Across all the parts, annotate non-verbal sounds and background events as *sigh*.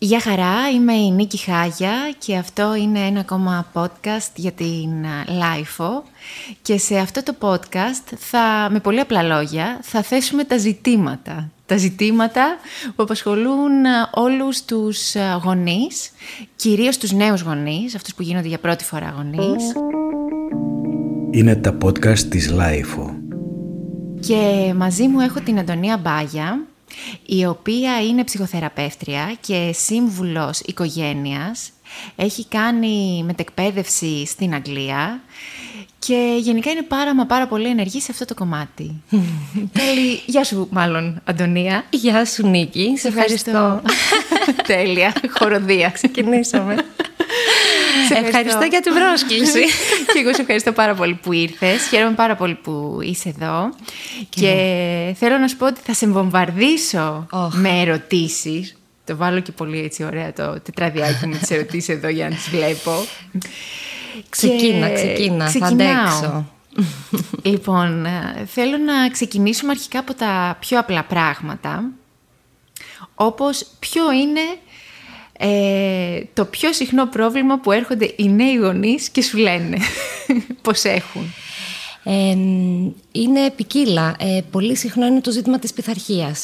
Γεια χαρά, είμαι η Νίκη Χάγια και αυτό είναι ένα ακόμα podcast για την LIFO και σε αυτό το podcast θα, με πολύ απλά λόγια θα θέσουμε τα ζητήματα. Τα ζητήματα που απασχολούν όλους τους γονείς, κυρίως τους νέους γονείς, αυτούς που γίνονται για πρώτη φορά γονείς. Είναι τα podcast της LIFO. Και μαζί μου έχω την Αντωνία Μπάγια, η οποία είναι ψυχοθεραπεύτρια και σύμβουλος οικογένειας. Έχει κάνει μετεκπαίδευση στην Αγγλία και γενικά είναι πάρα μα πάρα πολύ ενεργή σε αυτό το κομμάτι. *laughs* Τέλει, γεια σου μάλλον Αντωνία. Γεια σου Νίκη, σε ευχαριστώ. *laughs* Τέλεια, *laughs* χοροδία, ξεκινήσαμε. Ευχαριστώ. για την πρόσκληση. *laughs* και εγώ σε ευχαριστώ πάρα πολύ που ήρθες. Χαίρομαι πάρα πολύ που είσαι εδώ. Και, θέλω να σου πω ότι θα σε βομβαρδίσω με ερωτήσεις. Το βάλω και πολύ έτσι ωραία το τετραδιάκι με τις ερωτήσεις εδώ για να τις βλέπω. Ξεκίνα, ξεκίνα, θα αντέξω. λοιπόν, ε, θέλω να ξεκινήσουμε αρχικά από τα πιο απλά πράγματα. Όπως ποιο είναι ε, το πιο συχνό πρόβλημα που έρχονται οι νέοι γονείς και σου λένε *laughs* πώς έχουν είναι ποικίλα. Ε, πολύ συχνό είναι το ζήτημα της πειθαρχια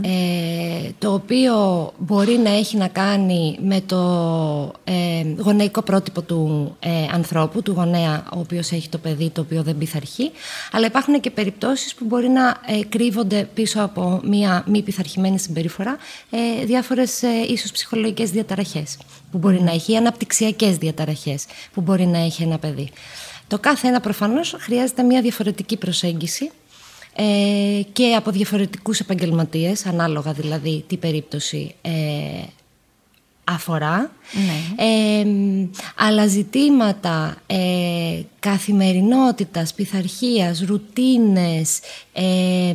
ε, το οποίο μπορεί να έχει να κάνει με το ε, γονεϊκό πρότυπο του ε, ανθρώπου, του γονέα ο οποίος έχει το παιδί το οποίο δεν πειθαρχεί, αλλά υπάρχουν και περιπτώσεις που μπορεί να κρύβονται πίσω από μια μη πειθαρχημένη συμπεριφορά διάφορες ίσως ψυχολογικές διαταραχές που μπορεί να έχει, αναπτυξιακές διαταραχές που μπορεί να έχει ένα παιδί. Το κάθε ένα προφανώς χρειάζεται μια διαφορετική προσέγγιση ε, και από διαφορετικούς επαγγελματίες, ανάλογα δηλαδή τι περίπτωση ε, αφορά. Ναι. Ε, αλλά ζητήματα ε, καθημερινότητας, πειθαρχίας, ρουτίνες, ε,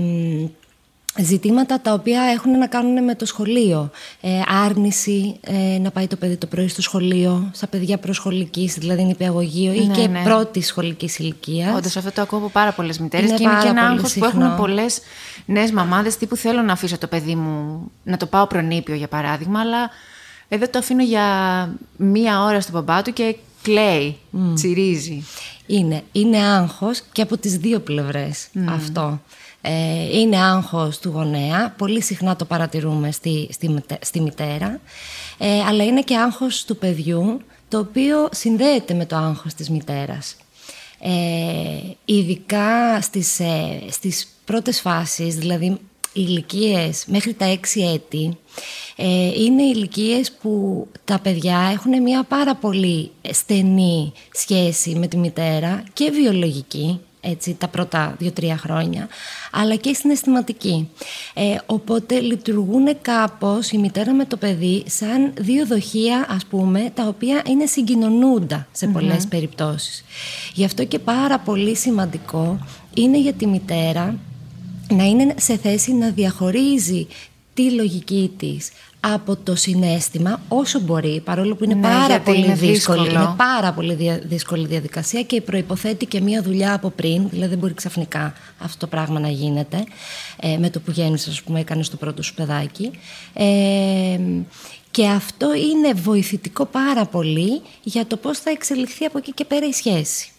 ζητήματα τα οποία έχουν να κάνουν με το σχολείο. Ε, άρνηση ε, να πάει το παιδί το πρωί στο σχολείο, στα παιδιά προσχολικής, δηλαδή νηπιαγωγείο ή ναι, και ναι. πρώτη σχολικής ηλικίας. Όντως, αυτό το ακούω από πάρα πολλές μητέρες και είναι και ένα άγχος που έχουν πολλές νέες μαμάδες. Τύπου θέλω να αφήσω το παιδί μου να το πάω προνήπιο, για παράδειγμα, αλλά εδώ το αφήνω για μία ώρα στον μπαμπά του και κλαίει, mm. τσιρίζει. Είναι, είναι άγχος και από τις δύο πλευρές αυτό. Ε, είναι άγχος του γονέα, πολύ συχνά το παρατηρούμε στη, στη, μητέρα, ε, αλλά είναι και άγχος του παιδιού, το οποίο συνδέεται με το άγχος της μητέρας. Ε, ειδικά στις, ε, στις πρώτες φάσεις, δηλαδή ηλικίες μέχρι τα 6 έτη, ε, είναι ηλικίες που τα παιδιά έχουν μια πάρα πολύ στενή σχέση με τη μητέρα και βιολογική, έτσι, τα πρώτα δύο-τρία χρόνια, αλλά και συναισθηματική. Ε, οπότε λειτουργούν κάπως η μητέρα με το παιδί σαν δύο δοχεία, ας πούμε, τα οποία είναι συγκοινωνούντα σε πολλές περιπτώσεις. Γι' αυτό και πάρα πολύ σημαντικό είναι για τη μητέρα να είναι σε θέση να διαχωρίζει τη λογική της από το συνέστημα όσο μπορεί, παρόλο που είναι ναι, πάρα πολύ είναι δύσκολη. Είναι πάρα πολύ δύσκολη διαδικασία και προϋποθέτει και μία δουλειά από πριν, δηλαδή δεν μπορεί ξαφνικά αυτό το πράγμα να γίνεται ε, με το που γέννησες, ας πούμε, έκανες το πρώτο σου παιδάκι. Ε, και αυτό είναι βοηθητικό πάρα πολύ για το πώς θα εξελιχθεί από εκεί και πέρα η σχεση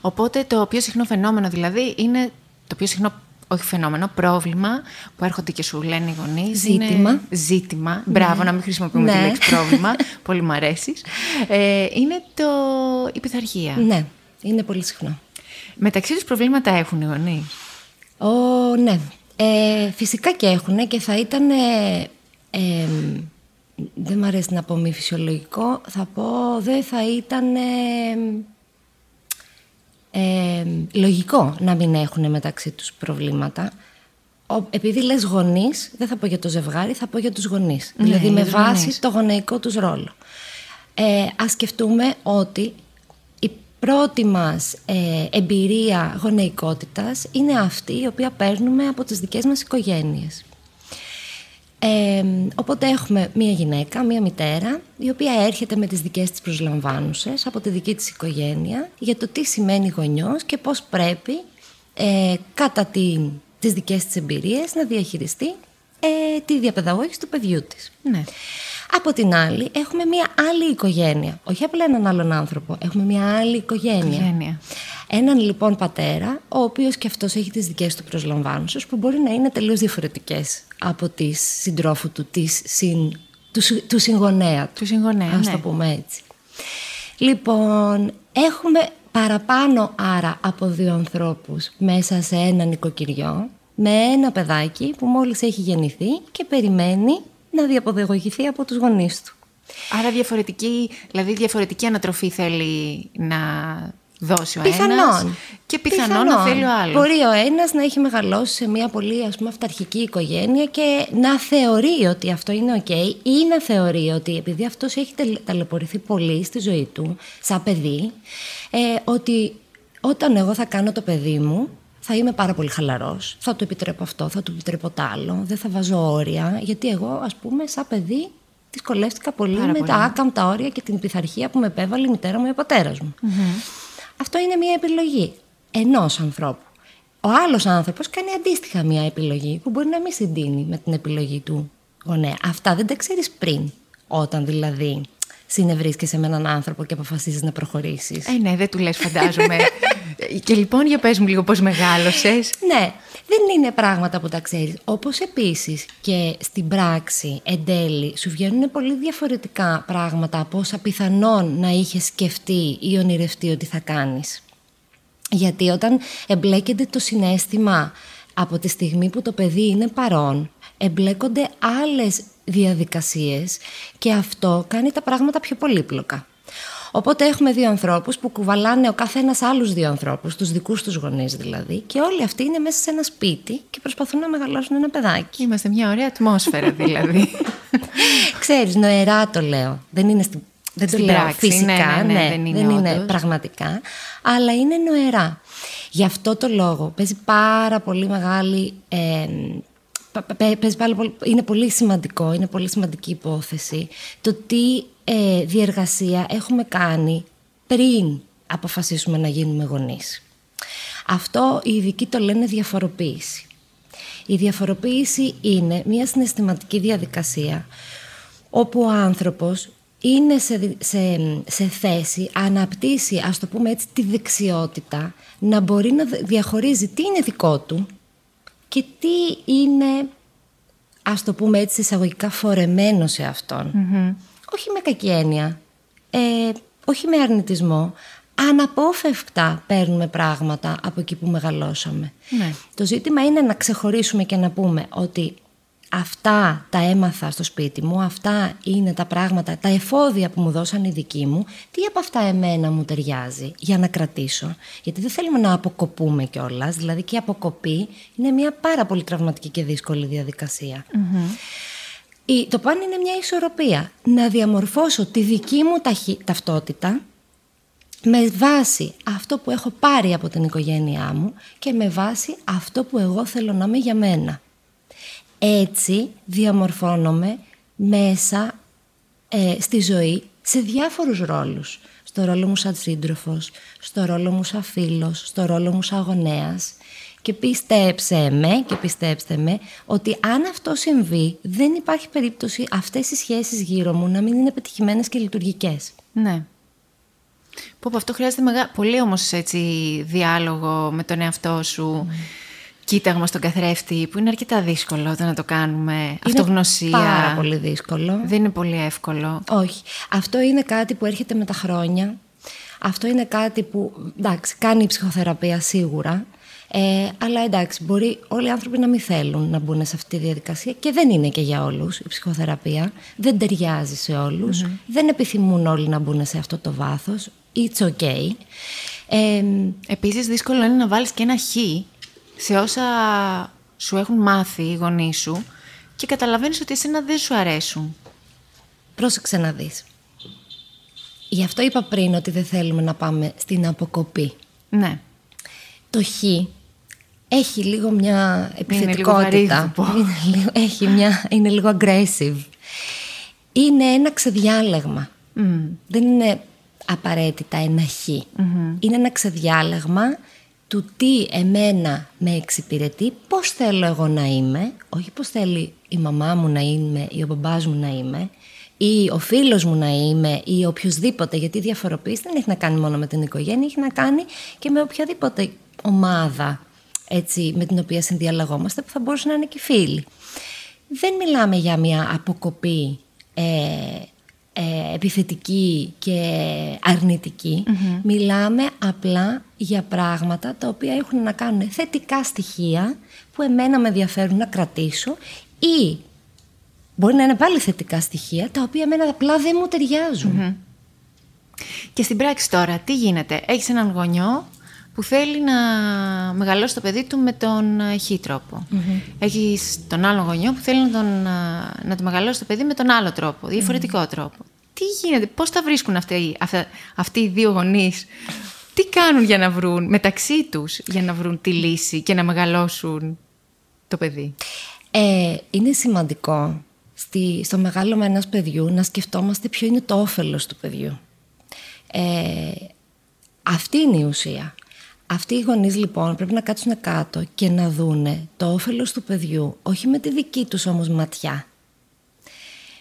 Οπότε το πιο συχνό φαινόμενο δηλαδή είναι το πιο συχνό όχι φαινόμενο, πρόβλημα που έρχονται και σου λένε οι γονείς. Ζήτημα. Είναι ζήτημα. Μπράβο, να μην χρησιμοποιούμε τη ναι. λέξη πρόβλημα. *laughs* πολύ μου αρέσεις. Ε, είναι το... η πειθαρχία. Ναι, είναι πολύ συχνό. Μεταξύ τους προβλήματα έχουν οι γονείς; Ω, ναι. Ε, φυσικά και έχουν και θα ήταν. Ε, δεν μου αρέσει να πω μη φυσιολογικό. Θα πω δεν θα ήταν ε, λογικό να μην έχουν μεταξύ τους προβλήματα. επειδή λες γονείς, δεν θα πω για το ζευγάρι, θα πω για τους γονείς. Ναι, δηλαδή με βάση το γονεϊκό τους ρόλο. Ε, ας σκεφτούμε ότι η πρώτη μας ε, εμπειρία γονεϊκότητας είναι αυτή η οποία παίρνουμε από τις δικές μας οικογένειες. Ε, οπότε έχουμε μία γυναίκα, μία μητέρα, η οποία έρχεται με τις δικές της προσλαμβάνουσες από τη δική της οικογένεια για το τι σημαίνει γονιός και πώς πρέπει ε, κατά την, τις δικές της εμπειρίες να διαχειριστεί ε, τη διαπαιδαγώγηση του παιδιού της. Ναι. Από την άλλη, έχουμε μια άλλη οικογένεια. Όχι απλά έναν άλλον άνθρωπο. Έχουμε μια άλλη οικογένεια. Οικογένεια. Έναν λοιπόν πατέρα, ο οποίος και αυτός έχει τις δικές του προσλαμβάνουσες, που μπορεί να είναι τελείως διαφορετικές από τη συντρόφου του, της συν, του, συ- του συγγονέα του. Του συγγονέα, Ας ναι. το πούμε έτσι. Λοιπόν, έχουμε παραπάνω άρα από δύο ανθρώπους μέσα σε ένα νοικοκυριό με ένα παιδάκι που μόλις έχει γεννηθεί και περιμένει να διαπαιδαγωγηθεί από τους γονείς του. Άρα διαφορετική, δηλαδή διαφορετική ανατροφή θέλει να δώσει ο Πιθανόν. ένας και πιθανόν, να θέλει ο άλλος. Μπορεί ο ένας να έχει μεγαλώσει σε μια πολύ ας πούμε αυταρχική οικογένεια και να θεωρεί ότι αυτό είναι οκ ή να θεωρεί ότι επειδή αυτός έχει τελ- ταλαιπωρηθεί πολύ στη ζωή του σαν παιδί ε, ότι όταν εγώ θα κάνω το παιδί μου θα είμαι πάρα πολύ χαλαρός, θα του επιτρέπω αυτό, θα του επιτρέπω τ' άλλο, δεν θα βάζω όρια γιατί εγώ ας πούμε σαν παιδί δυσκολεύτηκα πολύ Πάρα με πολύ. τα άκαμπτα όρια και την πειθαρχία που με επέβαλε η μητέρα μου ή ο πατέρας μου. Αυτό είναι μια επιλογή ενός ανθρώπου. Ο άλλος άνθρωπος κάνει αντίστοιχα μια επιλογή που μπορεί να μην συντείνει με την επιλογή του γονέα. Αυτά δεν τα ξέρεις πριν, όταν δηλαδή συνευρίσκεσαι με έναν άνθρωπο και αποφασίζεις να προχωρήσεις. Ε, ναι, δεν του λες φαντάζομαι. *laughs* και λοιπόν για πες μου λίγο πώς μεγάλωσες. Ναι, δεν είναι πράγματα που τα ξέρεις. Όπως επίσης και στην πράξη, εν τέλει, σου βγαίνουν πολύ διαφορετικά πράγματα από όσα πιθανόν να είχες σκεφτεί ή ονειρευτεί ότι θα κάνεις. Γιατί όταν εμπλέκεται το συνέστημα από τη στιγμή που το παιδί είναι παρόν, εμπλέκονται άλλες διαδικασίες και αυτό κάνει τα πράγματα πιο πολύπλοκα. Οπότε έχουμε δύο ανθρώπους που κουβαλάνε ο καθένας άλλους δύο ανθρώπους, τους δικούς τους γονείς δηλαδή, και όλοι αυτοί είναι μέσα σε ένα σπίτι και προσπαθούν να μεγαλώσουν ένα παιδάκι. Είμαστε μια ωραία ατμόσφαιρα δηλαδή. *laughs* Ξέρεις, νοερά το λέω. Δεν είναι στην... Δεν το Στην λέω πράξη, φυσικά, ναι, ναι, ναι, δεν είναι όντως. πραγματικά, αλλά είναι νοερά. Γι' αυτό το λόγο παίζει πάρα πολύ μεγάλη... ε, πα- πα- παίζει πάρα πολύ, είναι πολύ σημαντικό, είναι πολύ σημαντική υπόθεση το τι ε, διεργασία έχουμε κάνει πριν αποφασίσουμε να γίνουμε γονείς. Αυτό οι ειδικοί το λένε διαφοροποίηση. Η διαφοροποίηση είναι μια συναισθηματική διαδικασία όπου ο άνθρωπος είναι σε, δι- σε, σε θέση, αναπτύσσει, ας το πούμε έτσι, τη δεξιότητα να μπορεί να δ- διαχωρίζει τι είναι δικό του και τι είναι, ας το πούμε έτσι, εισαγωγικά φορεμένο σε αυτον Όχι με κακή έννοια, ε, όχι με αρνητισμό, αναπόφευκτα παίρνουμε πράγματα από εκεί που μεγαλώσαμε. Ναι. Το ζήτημα είναι να ξεχωρίσουμε και να πούμε ότι αυτά τα έμαθα στο σπίτι μου, αυτά είναι τα πράγματα, τα εφόδια που μου δώσαν οι δικοί μου, τι από αυτά εμένα μου ταιριάζει για να κρατήσω; Γιατί δεν θέλουμε να αποκοπούμε κιόλας, δηλαδή και η αποκοπή είναι μια πάρα πολύ τραυματική και δύσκολη διαδικασία. Η- Το πάνε είναι μια ισορροπία. Να διαμορφώσω τη δική μου ταχύ- ταυτότητα με βάση αυτό που έχω πάρει από την οικογένειά μου και με βάση αυτό που εγώ θέλω να είμαι για μένα. Έτσι διαμορφώνομαι μέσα ε, στη ζωή σε διάφορους ρόλους. Στο ρόλο μου σαν σύντροφος, στο ρόλο μου σαν φίλος, στο ρόλο μου σαν γονέας. Και πίστεψε με και πιστέψτε με ότι αν αυτό συμβεί δεν υπάρχει περίπτωση αυτές οι σχέσεις γύρω μου να μην είναι πετυχημένες και λειτουργικές. ναι. Που από αυτό χρειάζεται μεγα... πολύ όμως έτσι διάλογο με τον εαυτό σου. Κοίταγμα στον καθρέφτη που είναι αρκετά δύσκολο όταν να το κάνουμε. Αυτογνωσία. Είναι πάρα πολύ δύσκολο. Δεν είναι πολύ εύκολο. Όχι. Αυτό είναι κάτι που έρχεται με τα χρόνια. Αυτό είναι κάτι που, εντάξει, κάνει η ψυχοθεραπεία σίγουρα. Ε, αλλά εντάξει, μπορεί όλοι οι άνθρωποι να μην θέλουν να μπουν σε αυτή τη διαδικασία και δεν είναι και για όλους η ψυχοθεραπεία. Δεν ταιριάζει σε ολους Δεν επιθυμούν όλοι να μπουν σε αυτό το βάθος. It's okay. Ε, Επίσης δύσκολο είναι να βάλεις και ένα χ σε όσα σου έχουν μάθει οι γονείς σου και καταλαβαίνεις ότι εσένα δεν σου αρέσουν. πρόσεξε να δεις. Γι' αυτό είπα πριν ότι δεν θέλουμε να πάμε στην αποκοπή. Ναι. Το χ έχει λίγο μια λίγο επιθετικότητα. βαρύγδουπο. Είναι λίγο, έχει μια, είναι λίγο aggressive. Είναι ένα ξεδιάλεγμα. Δεν είναι απαραίτητα ένα χ. Είναι ένα ξεδιάλεγμα του του τι εμένα με εξυπηρετεί, πώς θέλω εγώ να είμαι, όχι πώς θέλει η μαμά μου να είμαι ή ο μπαμπάς μου να είμαι, ή ο φίλος μου να είμαι ή οποιοδήποτε, γιατί η διαφοροποίηση δεν έχει να κάνει μόνο με την οικογένεια, έχει να κάνει και με οποιαδήποτε ομάδα έτσι, με την οποία συνδιαλλαγόμαστε που θα μπορούσε να είναι και φίλοι. Δεν μιλάμε για μια αποκοπή ε, ε, επιθετική και αρνητικη Μιλάμε απλά για πράγματα τα οποία έχουν να κάνουν θετικά στοιχεία που εμένα με ενδιαφέρουν να κρατήσω ή μπορεί να είναι πάλι θετικά στοιχεία τα οποία εμένα απλά δεν μου ταιριαζουν Και στην πράξη τώρα, τι γίνεται; Έχεις έναν γονιό που θέλει να μεγαλώσει το παιδί του με τον ε, χ τρόπο. Έχεις τον άλλο γονιό που θέλει να, τον, ε, να το μεγαλώσει το παιδί με τον άλλο τρόπο, διαφορετικό τρόπο. Τι γίνεται, πώς τα βρίσκουν αυτοί, αυτοί οι δύο γονείς, τι κάνουν για να βρουν μεταξύ τους για να βρουν τη λύση και να μεγαλώσουν το παιδί; Ε, είναι σημαντικό στη, στο μεγάλο ενός παιδιού να σκεφτόμαστε ποιο είναι το όφελος του παιδιού. Ε, αυτή είναι η ουσία. Αυτοί οι γονείς λοιπόν πρέπει να κάτσουν κάτω και να δούνε το όφελος του παιδιού, όχι με τη δική τους όμως ματιά.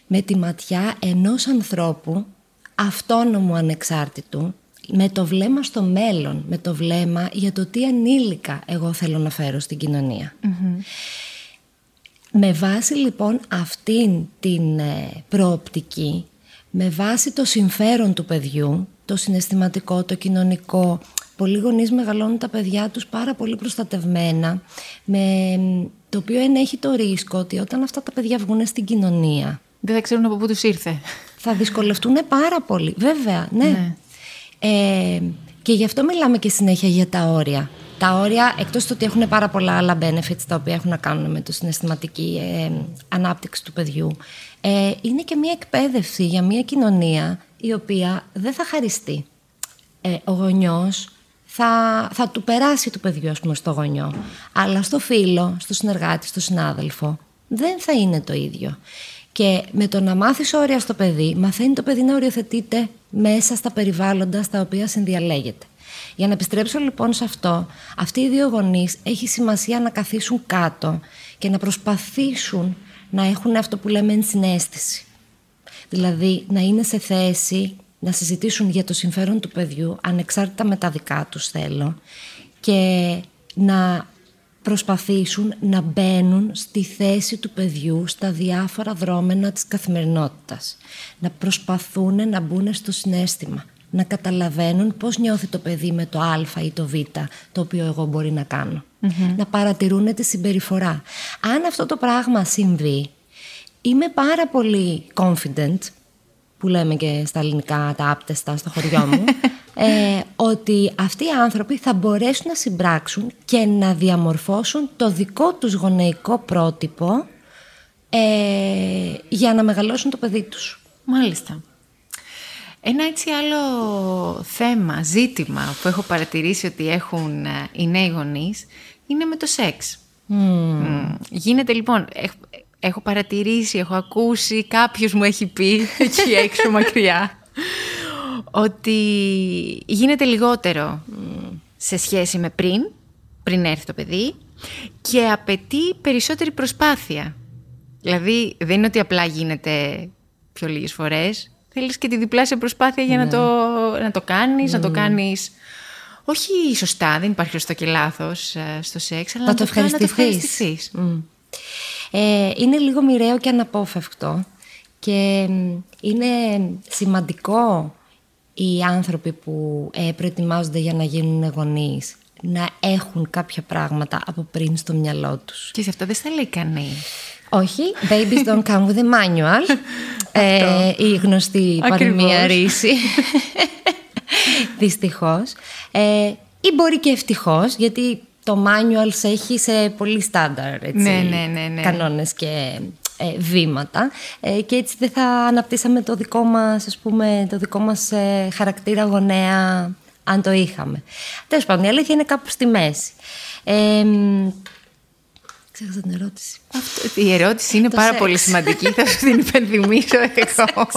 Με τη ματιά ενός ανθρώπου αυτόνομου ανεξάρτητου, με το βλέμμα στο μέλλον, με το βλέμμα για το τι ανήλικα εγώ θέλω να φέρω στην κοινωνια Με βάση λοιπόν αυτήν την ε, προοπτική, με βάση το συμφέρον του παιδιού, το συναισθηματικό, το κοινωνικό, πολλοί γονείς μεγαλώνουν τα παιδιά τους πάρα πολύ προστατευμένα, με, το οποίο ενέχει το ρίσκο ότι όταν αυτά τα παιδιά βγουν στην κοινωνία... Δεν θα ξέρουν από πού τους ήρθε. Θα δυσκολευτούν πάρα πολύ, βέβαια, ναι. ναι. Ε, και γι' αυτό μιλάμε και συνέχεια για τα όρια. Τα όρια, εκτός του ότι έχουν πάρα πολλά άλλα benefits τα οποία έχουν να κάνουν με το συναισθηματική ε, ανάπτυξη του παιδιού, ε, είναι και μια εκπαίδευση για μια κοινωνία η οποία δεν θα χαριστεί. Ε, ο γονιός θα, θα του περάσει του παιδιού ας πούμε, στο γονιό. Αλλά στο φίλο, στο συνεργάτη, στο συνάδελφο δεν θα είναι το ίδιο. Και με το να μάθεις όρια στο παιδί, μαθαίνει το παιδί να οριοθετείται μέσα στα περιβάλλοντα στα οποία συνδιαλέγεται. Για να επιστρέψω λοιπόν σε αυτό, αυτοί οι δύο γονείς έχει σημασία να καθίσουν κάτω και να προσπαθήσουν να έχουν αυτό που λέμε ενσυναίσθηση. Δηλαδή να είναι σε θέση να συζητήσουν για το συμφέρον του παιδιού, ανεξάρτητα με τα δικά τους θέλω, και να προσπαθήσουν να μπαίνουν στη θέση του παιδιού στα διάφορα δρόμενα της καθημερινότητας. Να προσπαθούν να μπουν στο συνέστημα. Να καταλαβαίνουν πώς νιώθει το παιδί με το α ή το β, το οποίο εγώ μπορεί να κάνω. Να παρατηρούν τη συμπεριφορά. Αν αυτό το πράγμα συμβεί, είμαι πάρα πολύ confident που λέμε και στα ελληνικά τα άπτεστα στο χωριό μου, *laughs* ε, ότι αυτοί οι άνθρωποι θα μπορέσουν να συμπράξουν και να διαμορφώσουν το δικό τους γονεϊκό πρότυπο ε, για να μεγαλώσουν το παιδί τους. Μάλιστα. Ένα έτσι άλλο θέμα, ζήτημα που έχω παρατηρήσει ότι έχουν ε, οι νέοι γονείς είναι με το σεξ. Γίνεται λοιπόν, έχω παρατηρήσει, έχω ακούσει, κάποιος μου έχει πει εκεί έξω μακριά ότι γίνεται λιγότερο σε σχέση με πριν, πριν έρθει το παιδί και απαιτεί περισσότερη προσπάθεια. Δηλαδή δεν είναι ότι απλά γίνεται πιο λίγες φορές, θέλεις και τη διπλάσια προσπάθεια για να, ναι. το, να το κάνεις, να το κάνεις... Όχι σωστά, δεν υπάρχει σωστό και λάθος ε, στο σεξ, αλλά να, το, ευχαριστηθείς. Ε, είναι λίγο μοιραίο και αναπόφευκτο και είναι σημαντικό οι άνθρωποι που ε, προετοιμάζονται για να γίνουν γονείς να έχουν κάποια πράγματα από πριν στο μυαλό τους. Και σε αυτό δεν στα λέει κανεί. Όχι, babies don't *laughs* come with a manual. ε, η γνωστή παροιμία ρίση. *laughs* Δυστυχώς. Ε, ή μπορεί και ευτυχώς, γιατί το manual έχει σε πολύ στάνταρ έτσι, ναι, ναι, ναι, ναι. κανόνες και ε, βήματα ε, και έτσι δεν θα αναπτύσσαμε το δικό μας, ας πούμε, το δικό μας ε, χαρακτήρα γονέα αν το είχαμε. Τέλος πάντων, η αλήθεια είναι κάπου στη μέση. Ξέχασα την ερώτηση. Αυτό, η ερώτηση είναι πάρα πολύ σημαντική. Θα σου την υπενθυμίσω *laughs* εγώ.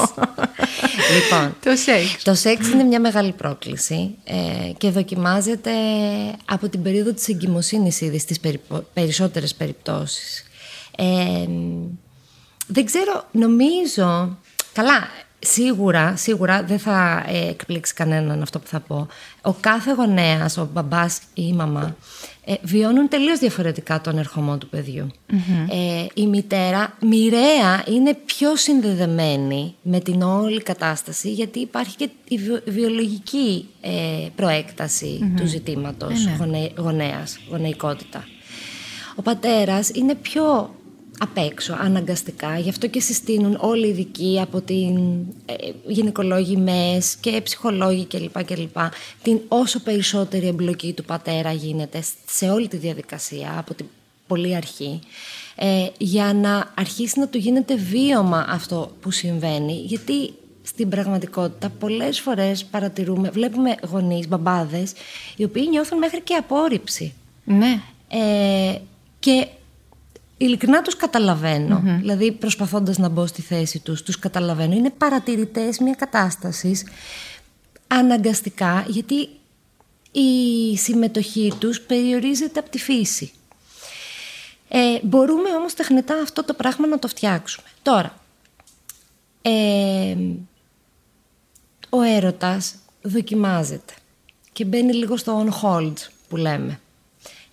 λοιπόν, το σεξ. Το σεξ είναι μια μεγάλη πρόκληση ε, και δοκιμάζεται από την περίοδο της εγκυμοσύνης ήδη στις περισσότερες περιπτώσεις. Ε, δεν ξέρω, νομίζω... Καλά, Σίγουρα, σίγουρα δεν θα ε, εκπλήξει κανέναν αυτό που θα πω. Ο κάθε γονέας, ο μπαμπάς ή η μαμά, ε, βιώνουν τελείως διαφορετικά τον ερχομό του παιδιου Ε, η μητέρα μοιραία είναι πιο συνδεδεμένη με την όλη κατάσταση γιατί υπάρχει και η βιολογική ε, προεκταση του ζητήματος mm γονε, γονέας, γονεϊκότητα. Ο πατέρας είναι πιο απ' έξω, αναγκαστικά. Γι' αυτό και συστήνουν όλοι οι ειδικοί από την ε, γυναικολόγοι ΜΕΣ και ψυχολόγοι κλπ. κλπ. Την όσο περισσότερη εμπλοκή του πατέρα γίνεται σε όλη τη διαδικασία από την πολύ αρχή ε, για να αρχίσει να του γίνεται βίωμα αυτό που συμβαίνει γιατί στην πραγματικότητα πολλές φορές παρατηρούμε, βλέπουμε γονείς, μπαμπάδες οι οποίοι νιώθουν μέχρι και απόρριψη. Ναι. Ε, και ειλικρινά τους καταλαβαινω Δηλαδή προσπαθώντας να μπω στη θέση τους, τους καταλαβαίνω. Είναι παρατηρητές μια κατάστασης αναγκαστικά γιατί η συμμετοχή τους περιορίζεται από τη φύση. Ε, μπορούμε όμως τεχνητά αυτό το πράγμα να το φτιάξουμε. Τώρα, ε, ο έρωτας δοκιμάζεται και μπαίνει λίγο στο on hold που λέμε.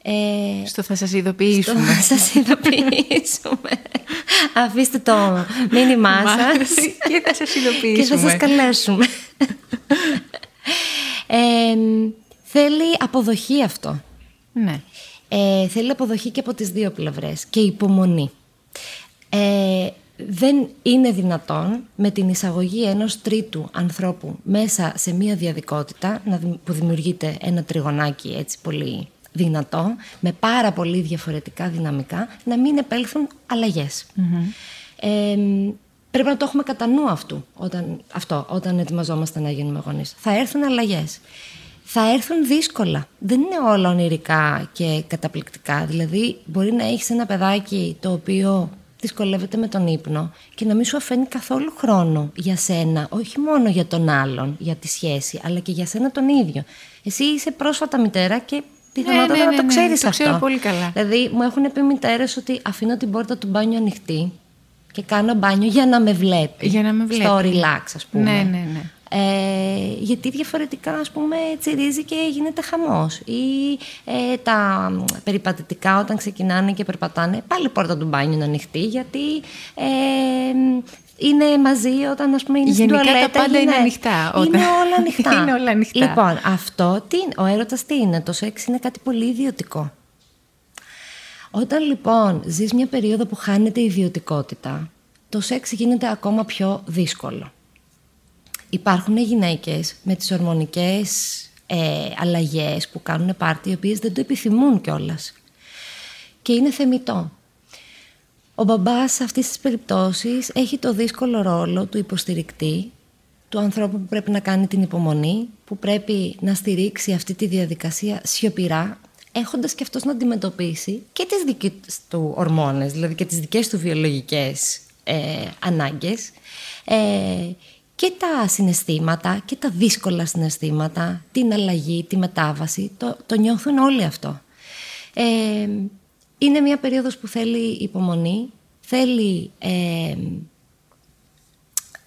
Ε, στο θα σας ειδοποιήσουμε. Στο θα σας ειδοποιήσουμε. *laughs* Αφήστε το μήνυμά σας. και θα σας ειδοποιήσουμε. Και θα σας καλέσουμε. *laughs* ε, θέλει αποδοχή αυτό. Ναι. Ε, θέλει αποδοχή και από τις δύο πλευρές και υπομονή. Ε, δεν είναι δυνατόν με την εισαγωγή ενός τρίτου ανθρώπου μέσα σε μία διαδικότητα που δημιουργείται ένα τριγωνάκι έτσι πολύ δυνατό, με πάρα πολύ διαφορετικά δυναμικά, να μην επέλθουν Ε, πρέπει να το έχουμε κατά νου αυτού, όταν, αυτό, όταν ετοιμαζόμαστε να γίνουμε γονείς. Θα έρθουν αλλαγές. Θα έρθουν δύσκολα. Δεν είναι όλα ονειρικά και καταπληκτικά. Δηλαδή, μπορεί να έχεις ένα παιδάκι το οποίο δυσκολεύεται με τον ύπνο και να μην σου αφήνει καθόλου χρόνο για σένα, όχι μόνο για τον άλλον, για τη σχέση, αλλά και για σένα τον ίδιο. Εσύ είσαι πρόσφατα μητέρα και πιθανότατα ναι, ναι, να το ναι, ξέρεις αυτό. Το ξέρω πολύ καλά. Δηλαδή, μου έχουν πει μητέρες ότι αφήνω την πόρτα του μπάνιου ανοιχτή και κάνω μπάνιο για να με βλέπει. Για να με βλέπει. Στο relax, ας πούμε. Ναι, ναι, ναι. Ε, γιατί διαφορετικά ας πούμε τσιρίζει και γίνεται χαμός ή ε, τα περιπατητικά όταν ξεκινάνε και περπατάνε πάλι η πόρτα του μπάνιου είναι ανοιχτή γιατί ε, είναι μαζί όταν ας πούμε είναι Γενικά στην τουαλέτα. τα πάντα είναι, ανοιχτά. Όταν... Είναι όλα ανοιχτά. *laughs* είναι όλα ανοιχτά. Λοιπόν, αυτό, τι, ο έρωτας τι είναι, το σεξ είναι κάτι πολύ ιδιωτικό. Όταν λοιπόν ζεις μια περίοδο που χάνεται η ιδιωτικότητα, το σεξ γίνεται ακόμα πιο δύσκολο. Υπάρχουν γυναίκες με τις ορμονικές ε, αλλαγές που κάνουν πάρτι, οι οποίες δεν το επιθυμούν κιόλας. Και είναι θεμητό. Ο μπαμπάς σε αυτές τις περιπτώσεις έχει το δύσκολο ρόλο του υποστηρικτή, του ανθρώπου που πρέπει να κάνει την υπομονή, που πρέπει να στηρίξει αυτή τη διαδικασία σιωπηρά, έχοντας και αυτός να αντιμετωπίσει και τις δικές του ορμόνες, δηλαδή και τις δικές του βιολογικές ε, ανάγκες, ε, και τα συναισθήματα και τα δύσκολα συναισθήματα, την αλλαγή, τη μετάβαση, το, το νιώθουν όλοι αυτό. Ε, είναι μια περίοδος που θέλει υπομονή, θέλει ε,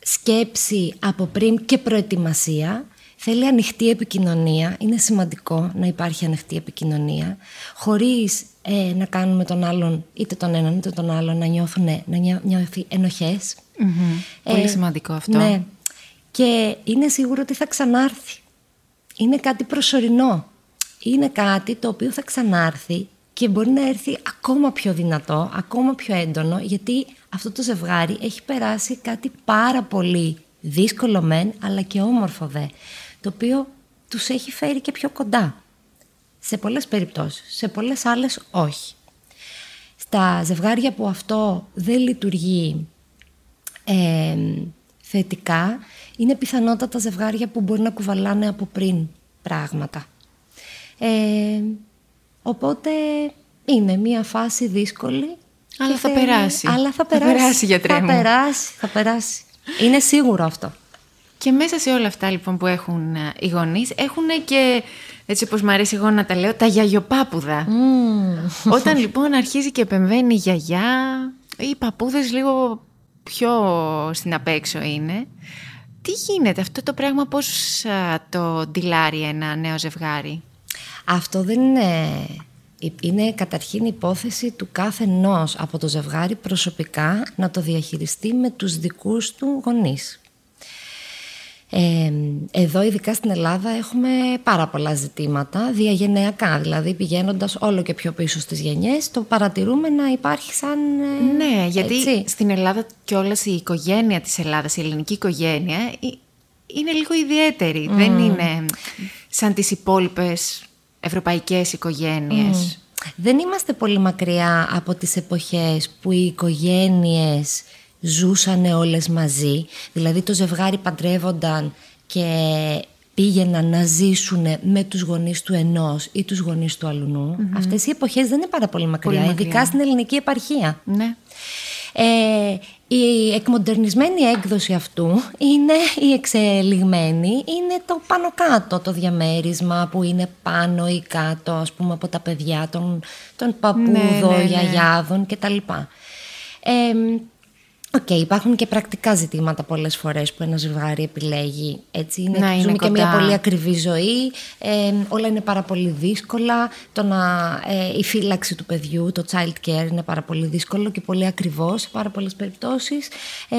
σκέψη από πριν και προετοιμασία, θέλει ανοιχτή επικοινωνία. Είναι σημαντικό να υπάρχει ανοιχτή επικοινωνία, χωρίς ε, να κάνουμε τον άλλον, είτε τον έναν είτε τον άλλον, να νιώθουν, να νιώθει ενοχές. Πολύ σημαντικό αυτό. Ναι. Και είναι σίγουρο ότι θα ξανάρθει. Είναι κάτι προσωρινό. Είναι κάτι το οποίο θα ξανάρθει και μπορεί να έρθει ακόμα πιο δυνατό, ακόμα πιο έντονο, γιατί αυτό το ζευγάρι έχει περάσει κάτι πάρα πολύ δύσκολο μεν, αλλά και όμορφο δε, το οποίο τους έχει φέρει και πιο κοντά. Σε πολλές περιπτώσεις, σε πολλές άλλες όχι. Στα ζευγάρια που αυτό δεν λειτουργεί ε, θετικά, είναι πιθανότατα ζευγάρια που μπορεί να κουβαλάνε από πριν πράγματα. Ε, Οπότε είναι μια φάση δύσκολη. Αλλά και θα θέλει- περάσει. Αλλά θα Θα περάσει. περάσει, γιατρέ θα μου. περάσει, θα περάσει. Είναι σίγουρο αυτό. Και μέσα σε όλα αυτά λοιπόν που έχουν ε, οι γονείς, έχουν και, έτσι όπως μου αρέσει εγώ να τα λέω, τα γιαγιοπάπουδα. Όταν λοιπόν αρχίζει και επεμβαίνει η γιαγιά, οι παππούδες λίγο πιο στην απέξω είναι. Τι γίνεται; Αυτό το πράγμα, πώς α, το ντυλάρει ένα νέο ζευγάρι; Αυτό δεν είναι... Είναι καταρχήν υπόθεση του κάθε νος από το ζευγάρι προσωπικά να το διαχειριστεί με τους δικούς του γονείς. Ε, εδώ ειδικά στην Ελλάδα έχουμε πάρα πολλά ζητήματα διαγενειακά, δηλαδή πηγαίνοντας όλο και πιο πίσω στις γενιές το παρατηρούμε να υπάρχει σαν... ε, Ναι, γιατί έτσι. στην Ελλάδα κιόλας η οικογένεια της Ελλάδας, η ελληνική οικογένεια, ε, είναι λίγο ιδιαίτερη. Δεν είναι σαν τις υπόλοιπες ευρωπαϊκές οικογένειες. Δεν είμαστε πολύ μακριά από τις εποχές που οι οικογένειες ζούσαν όλες μαζί. Δηλαδή το ζευγάρι παντρεύονταν και πήγαιναν να ζήσουν με τους γονείς του ενός ή τους γονείς του αλλουνου Αυτές οι εποχές δεν είναι πάρα πολύ μακριά, Πολύ ειδικά μακριά. στην ελληνική επαρχία. Ναι. Ε, η εκμοντερνισμένη έκδοση αυτού είναι η εξελιγμένη, είναι το πάνω κάτω το διαμέρισμα που είναι πάνω ή κάτω ας πούμε από τα παιδιά των, των παππούδων, Ναι, ναι, ναι. γιαγιάδων κτλ. Ε, Οκ, υπάρχουν και πρακτικά ζητήματα πολλές φορές που ένα ζευγάρι επιλέγει. Έτσι, είναι, Να είναι ζούμε και μια κοντά. πολύ ακριβή ζωή. Ε, όλα είναι πάρα πολύ δύσκολα. Το να, ε, η φύλαξη του παιδιού, το child care είναι πάρα πολύ δύσκολο και πολύ ακριβό σε πάρα πολλές περιπτώσεις. Ε,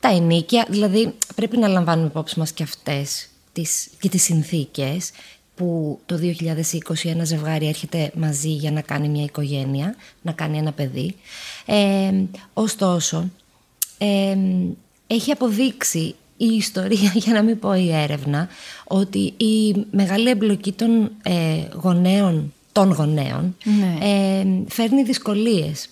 τα ενοίκια, δηλαδή πρέπει να λαμβάνουμε υπόψη μας και αυτές τις, και τις συνθήκες που το 2020 ένα ζευγάρι έρχεται μαζί για να κάνει μια οικογένεια, να κάνει ένα παιδί. Ε, ωστόσο, ε, έχει αποδείξει η ιστορία, *laughs* για να μην πω η έρευνα, ότι η μεγάλη εμπλοκή των ε, γονέων, των γονέων Ναι. ε, φέρνει δυσκολίες.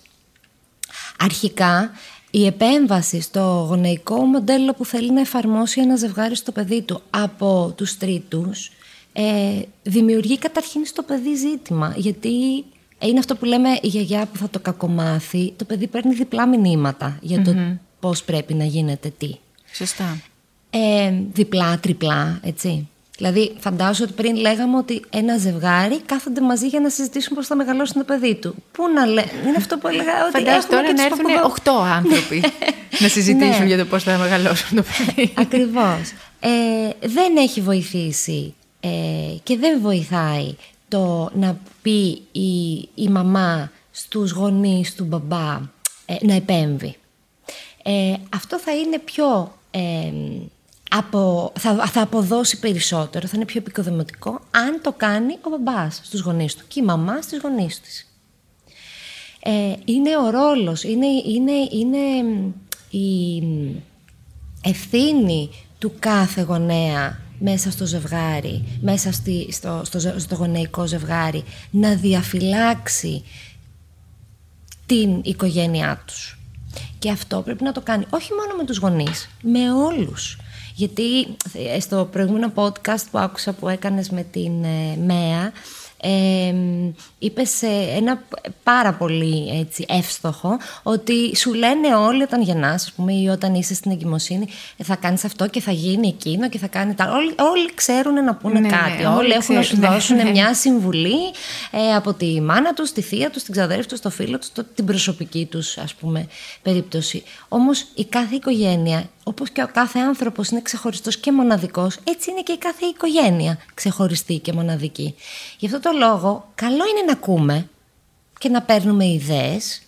Αρχικά, η επέμβαση στο γονεϊκό μοντέλο που θέλει να εφαρμόσει ένα ζευγάρι στο παιδί του από τους τρίτους ε, δημιουργεί καταρχήν στο παιδί ζήτημα. Γιατί είναι αυτό που λέμε η γιαγιά που θα το κακομάθει, το παιδί παίρνει διπλά μηνύματα για το πώς πρέπει να γίνεται τι. Σωστά. Ε, διπλά, τριπλά, έτσι. Δηλαδή, φαντάζομαι ότι πριν λέγαμε ότι ένα ζευγάρι κάθονται μαζί για να συζητήσουν πώς θα μεγαλώσουν το παιδί του. Πού να λέει. Είναι αυτό που έλεγα ότι. Φαντάζομαι έχουμε τώρα και να τους έρθουν παππουδο- 8 άνθρωποι *laughs* να συζητήσουν Ναι. για το πώς θα μεγαλώσουν το παιδί. Ακριβώς. Ε, δεν έχει βοηθήσει ε, και δεν βοηθάει το να πει η, η μαμά στους γονείς του μπαμπά ε, να επέμβει. Ε, αυτό θα είναι πιο... ε, από, θα, θα αποδώσει περισσότερο, θα είναι πιο επικοδομητικό αν το κάνει ο μπαμπάς στους γονείς του και η μαμά στις γονείς της. Ε, είναι ο ρόλος, είναι, είναι, είναι η ευθύνη του κάθε γονέα μέσα στο ζευγάρι, μέσα στη, στο, στο, ζε- στο γονεϊκό ζευγάρι, να διαφυλάξει την οικογένειά τους. Και αυτό πρέπει να το κάνει όχι μόνο με τους γονείς, με όλους. Γιατί ε, στο προηγούμενο podcast που άκουσα που έκανες με την ε, ΜΕΑ, ε, είπες ε, ένα πάρα πολύ έτσι, εύστοχο ότι σου λένε όλοι όταν γεννάς ας πούμε, ή όταν είσαι στην εγκυμοσύνη «Ε, θα κάνεις αυτό και θα γίνει εκείνο και θα κάνει τα... Όλοι, όλοι ξέρουν να πούνε Ναι, ναι, κάτι, όλοι όλοι έχουν να σου ξέρουν, ναι, δώσουν ναι. μια συμβουλή ε, από τη μάνα τους, τη θεία τους, την ξαδέρφη τους, το φίλο τους, το- την προσωπική τους ας πούμε περίπτωση. Όμως η κάθε οικογένεια, όπως και ο κάθε άνθρωπος είναι ξεχωριστός και μοναδικός, έτσι είναι και η κάθε οικογένεια ξεχωριστή και μοναδική. Γι' αυτό το λόγο καλό είναι να ακούμε και να παίρνουμε ιδέες,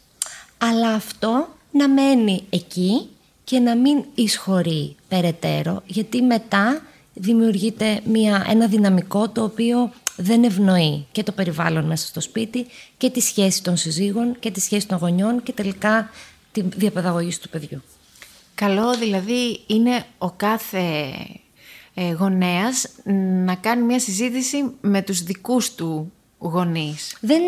αλλά αυτό να μένει εκεί και να μην εισχωρεί περαιτέρω, γιατί μετά δημιουργείται μια, ένα δυναμικό το οποίο δεν ευνοεί και το περιβάλλον μέσα στο σπίτι και τη σχέση των συζύγων και τη σχέση των γονιών και τελικά τη διαπαιδαγωγή του παιδιού. Καλό δηλαδή είναι ο κάθε ε, γονέας να κάνει μια συζήτηση με τους δικούς του γονείς. Δεν,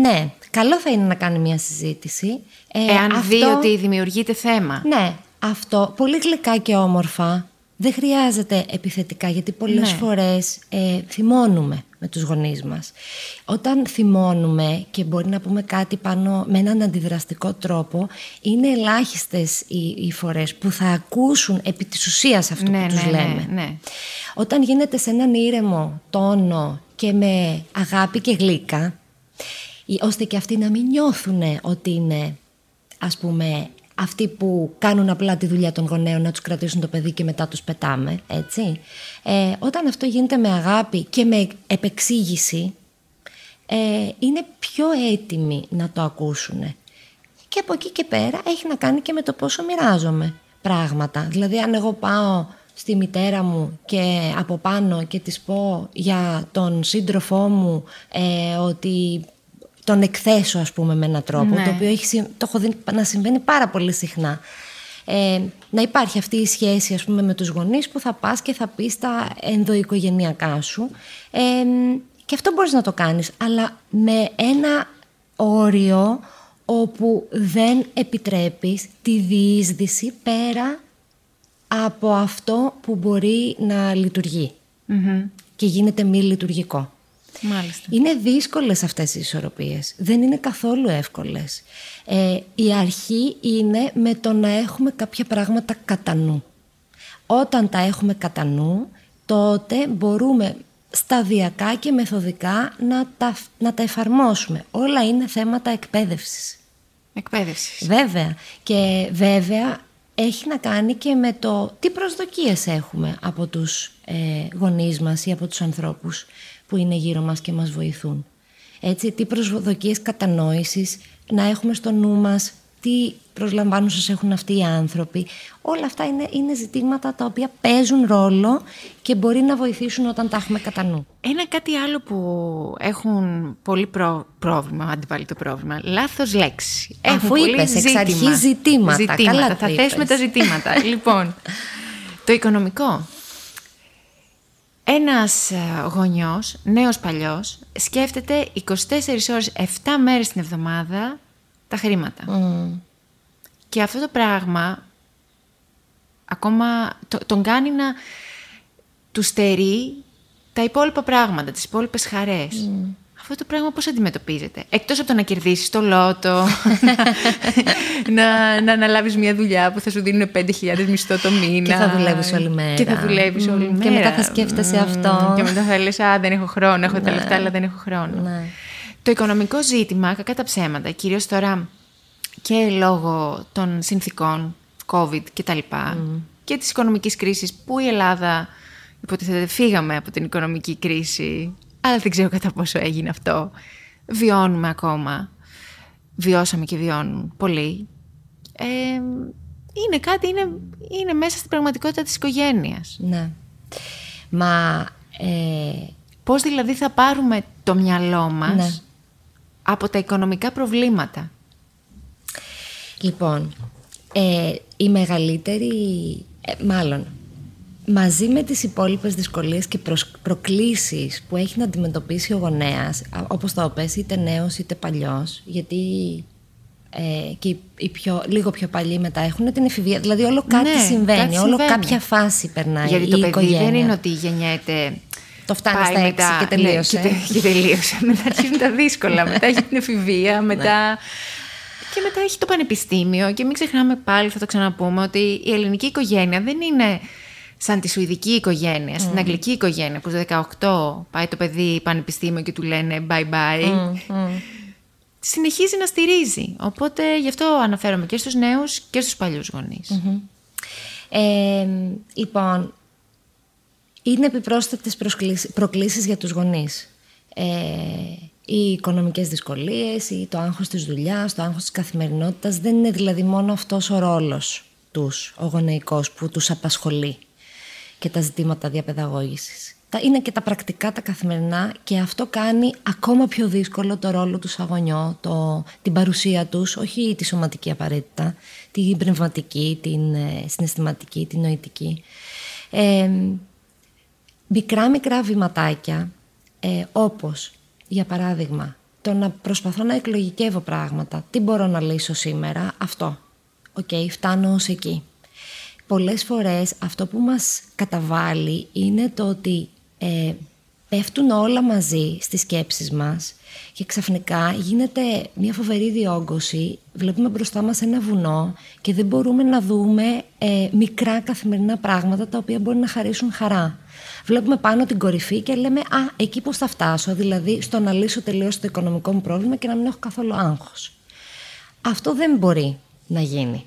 ναι, καλό θα είναι να κάνει μια συζήτηση. Ε, Εάν δει αυτό- ότι δημιουργείται θέμα. Ναι, αυτό πολύ γλυκά και όμορφα δεν χρειάζεται επιθετικά γιατί πολλές Ναι. φορές ε, θυμώνουμε με τους γονείς μας. Όταν θυμώνουμε και μπορεί να πούμε κάτι πάνω με έναν αντιδραστικό τρόπο είναι ελάχιστες οι, οι φορές που θα ακούσουν επί της ουσίας αυτό Ναι, που τους ναι, ναι, λέμε. ναι. Όταν γίνεται σε έναν ήρεμο τόνο και με αγάπη και γλύκα, ή- ώστε και αυτοί να μην νιώθουν ότι είναι, ας πούμε, αυτοί που κάνουν απλά τη δουλειά των γονέων να τους κρατήσουν το παιδί και μετά τους πετάμε, έτσι. Ε, όταν αυτό γίνεται με αγάπη και με επεξήγηση, ε, είναι πιο έτοιμοι να το ακούσουν. Και από εκεί και πέρα έχει να κάνει και με το πόσο μοιράζομαι πράγματα. Δηλαδή αν εγώ πάω στη μητέρα μου και από πάνω και της πω για τον σύντροφό μου ε, ότι τον εκθέσω ας πούμε με έναν τρόπο, Ναι. το οποίο έχει, συ- το έχω δει να συμβαίνει πάρα πολύ συχνά. Ε, να υπάρχει αυτή η σχέση ας πούμε με τους γονείς που θα πας και θα πεις τα ενδοοικογενειακά σου ε, και αυτό μπορείς να το κάνεις αλλά με ένα όριο όπου δεν επιτρέπεις τη διείσδυση πέρα από αυτό που μπορεί να λειτουργεί Μμμ. και γίνεται μη λειτουργικό. Μάλιστα. Είναι δύσκολες αυτές οι ισορροπίες. Δεν είναι καθόλου εύκολες. Ε, η αρχή είναι με το να έχουμε κάποια πράγματα κατά νου. Όταν τα έχουμε κατά νου, τότε μπορούμε σταδιακά και μεθοδικά να τα, να τα εφαρμόσουμε. Όλα είναι θέματα εκπαίδευσης. Εκπαίδευσης. Βέβαια. Και βέβαια έχει να κάνει και με το τι προσδοκίες έχουμε από τους ε, γονείς μας ή από τους ανθρώπους που είναι γύρω μας και μας βοηθούν. Έτσι, τι προσδοκίες κατανόησης να έχουμε στο νου μας, τι προσλαμβάνουν σας έχουν αυτοί οι άνθρωποι. Όλα αυτά είναι, είναι ζητήματα τα οποία παίζουν ρόλο και μπορεί να βοηθήσουν όταν τα έχουμε κατά νου. Ένα κάτι άλλο που έχουν πολύ προ... πρόβλημα, αντιβάλλει το πρόβλημα, λάθος λέξη. Αφού Έχουν πολύ είπες, εξ ζήτημα. αρχής ζητήματα. Καλά το θα είπες. θέσουμε τα ζητήματα. λοιπόν, το οικονομικό. Ένας ε, γονιός, νέος παλιός, σκέφτεται 24 ώρες, 7 μέρες την εβδομάδα τα χρήματα. Μμμ. Και αυτό το πράγμα ακόμα το- τον κάνει να του στερεί τα υπόλοιπα πράγματα, τις υπόλοιπες χαρές. Αυτό το πράγμα πώς αντιμετωπίζεται; Εκτός από το να κερδίσεις το λότο, *laughs* να, να αναλάβεις μια δουλειά που θα σου δίνουν 5.000 μισθό το μήνα. Και θα δουλεύεις όλη μέρα. Και θα δουλεύεις όλη Μμμ. μέρα. Και μετά θα σκέφτεσαι Μμμ. αυτό. Και μετά θα λες, α, δεν έχω χρόνο, έχω τα λεφτά, αλλά δεν έχω χρόνο. Ναι. Το οικονομικό ζήτημα, κακά τα ψέματα, κυρίως τώρα και λόγω των συνθήκων COVID και τα λοιπά και της οικονομικής κρίσης που η Ελλάδα υποτίθεται φύγαμε από την οικονομική κρίση αλλά δεν ξέρω κατά πόσο έγινε αυτό. Βιώνουμε ακόμα. Βιώσαμε και βιώνουν πολλοί. Ε, είναι κάτι, είναι, είναι μέσα στην πραγματικότητα της οικογένειας. Ναι. Μα ε, Πώς δηλαδή θα πάρουμε το μυαλό μας Ναι. από τα οικονομικά προβλήματα; Λοιπόν, ε, η μεγαλύτερη, ε, μάλλον, μαζί με τις υπόλοιπες δυσκολίες και προσ- προκλήσεις που έχει να αντιμετωπίσει ο γονέας, α, όπως το πες, είτε νέος είτε παλιός, γιατί ε, και οι, οι πιο, λίγο πιο παλιοί μετά έχουν την εφηβεία, δηλαδή όλο κάτι Ναι, συμβαίνει, κάτι όλο συμβαίνει. κάποια φάση περνάει Γιατί η το παιδί οικογένεια. δεν είναι ότι γεννιέται. Το φτάνει πάει στα έξι μετά- και τελείωσε. Ναι, και, τε- και τελείωσε. *laughs* μετά αρχίζουν τα δύσκολα. μετά έχει την εφηβεία. Μετά... Και μετά έχει το πανεπιστήμιο. Και μην ξεχνάμε πάλι, θα το ξαναπούμε, ότι η ελληνική οικογένεια δεν είναι σαν τη σουηδική οικογένεια, στην αγγλική οικογένεια, που στα 18 πάει το παιδί πανεπιστήμιο και του λένε bye bye. Συνεχίζει να στηρίζει. Οπότε γι' αυτό αναφέρομαι και στους νέους και στους παλιούς γονείς. Ε, λοιπόν, είναι επιπρόσθετες προσκλήσεις- προκλήσεις για τους γονείς. Ε, οι οικονομικές δυσκολίες, ή το άγχος της δουλειάς, το άγχος της καθημερινότητας. Δεν είναι δηλαδή μόνο αυτός ο ρόλος τους, ο γονεϊκός, που τους απασχολεί και τα ζητήματα διαπαιδαγώγησης. Τα- Είναι και τα πρακτικά, τα καθημερινά και αυτό κάνει ακόμα πιο δύσκολο το ρόλο του σαν γονιό, το, την παρουσία τους, όχι τη σωματική απαραίτητα, την πνευματική, την ε, συναισθηματική, την νοητική. Ε, μικρά μικρά βηματάκια, ε, όπως για παράδειγμα το να προσπαθώ να εκλογικεύω πράγματα. Τι μπορώ να λύσω σήμερα, αυτό. Οκ, φτάνω ως εκεί. Πολλές φορές αυτό που μας καταβάλλει είναι το ότι ε, πέφτουν όλα μαζί στις σκέψεις μας και ξαφνικά γίνεται μια φοβερή διόγκωση, βλέπουμε μπροστά μας ένα βουνό και δεν μπορούμε να δούμε ε, μικρά καθημερινά πράγματα τα οποία μπορεί να χαρίσουν χαρά. Βλέπουμε πάνω την κορυφή και λέμε «Α, εκεί πώς θα φτάσω», δηλαδή στο να λύσω τελείως το οικονομικό μου πρόβλημα και να μην έχω καθόλου άγχος. Αυτό δεν μπορεί να γίνει.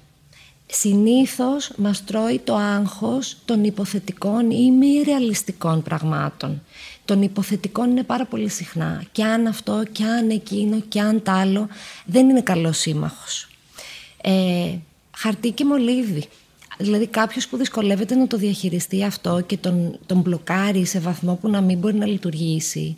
Συνήθως μας τρώει το άγχος των υποθετικών ή μη ρεαλιστικών πραγμάτων. Των υποθετικών είναι πάρα πολύ συχνά. Και αν αυτό, και αν εκείνο, και αν τ' άλλο, δεν είναι καλός σύμμαχος. Ε, χαρτί και μολύβι. Δηλαδή κάποιος που δυσκολεύεται να το διαχειριστεί αυτό και τον, τον μπλοκάρει σε βαθμό που να μην μπορεί να λειτουργήσει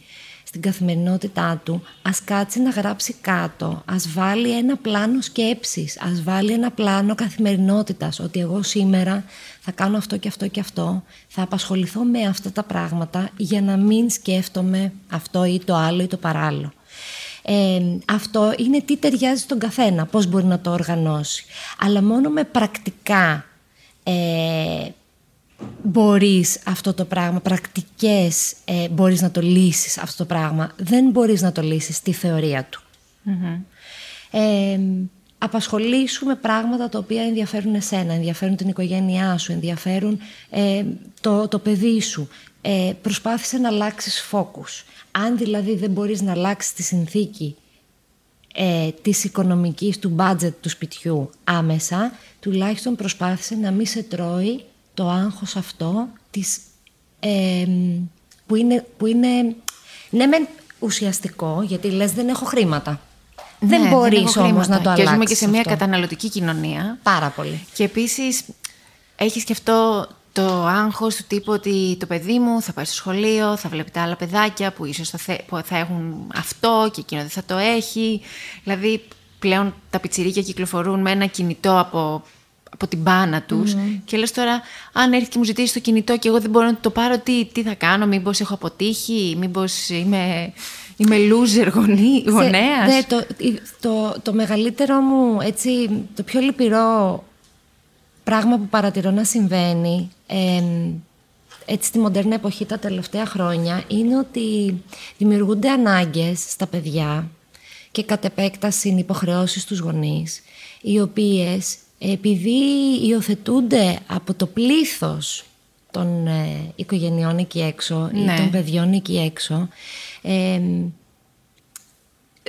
στην καθημερινότητά του, ας κάτσει να γράψει κάτω, ας βάλει ένα πλάνο σκέψης, ας βάλει ένα πλάνο καθημερινότητας, ότι εγώ σήμερα θα κάνω αυτό και αυτό και αυτό, θα απασχοληθώ με αυτά τα πράγματα για να μην σκέφτομαι αυτό ή το άλλο ή το παράλληλο. Ε, αυτό είναι τι ταιριάζει στον καθένα, πώς μπορεί να το οργανώσει. Αλλά μόνο με πρακτικά ε, μπορείς αυτό το πράγμα, πρακτικές ε, μπορείς να το λύσεις αυτό το πράγμα. Δεν μπορείς να το λύσεις στη θεωρία του. Mm-hmm. Ε, απασχολήσου με πράγματα τα οποία ενδιαφέρουν εσένα, ενδιαφέρουν την οικογένειά σου, ενδιαφέρουν ε, το, το παιδί σου. Ε, προσπάθησε να αλλάξεις φόκους. Αν δηλαδή δεν μπορείς να αλλάξεις τη συνθήκη ε, της οικονομικής, του budget του σπιτιού άμεσα, τουλάχιστον προσπάθησε να μην σε τρώει το άγχος αυτό της, που, είναι, που είναι ναι μεν ουσιαστικό γιατί λες δεν έχω χρήματα. Ναι, δεν μπορείς όμως να το αλλάξεις. Και ζούμε και σε μια καταναλωτική κοινωνία. Πάρα πολύ. Και επίσης έχεις και αυτό το άγχος του τύπου ότι το παιδί μου θα πάει στο σχολείο, θα βλέπει τα άλλα παιδάκια που ίσως θα, που θα έχουν αυτό και εκείνο δεν θα το έχει. Δηλαδή πλέον τα πιτσιρίκια κυκλοφορούν με ένα κινητό από από την μπάνα τους και λες τώρα αν έρθει και μου ζητήσει το κινητό και εγώ δεν μπορώ να το πάρω τι, τι θα κάνω, μήπως έχω αποτύχει, μήπως είμαι, είμαι loser γονεί, γονέας. Ναι, το, το, το μεγαλύτερο μου, έτσι, το πιο λυπηρό πράγμα που παρατηρώ να συμβαίνει ε, έτσι στη μοντέρνα εποχή τα τελευταία χρόνια είναι ότι δημιουργούνται ανάγκες στα παιδιά και κατ' επέκταση υποχρεώσεις στους γονείς οι οποίες επειδή υιοθετούνται από το πλήθος των ε, οικογενειών εκεί έξω ή ναι. των παιδιών εκεί έξω ε,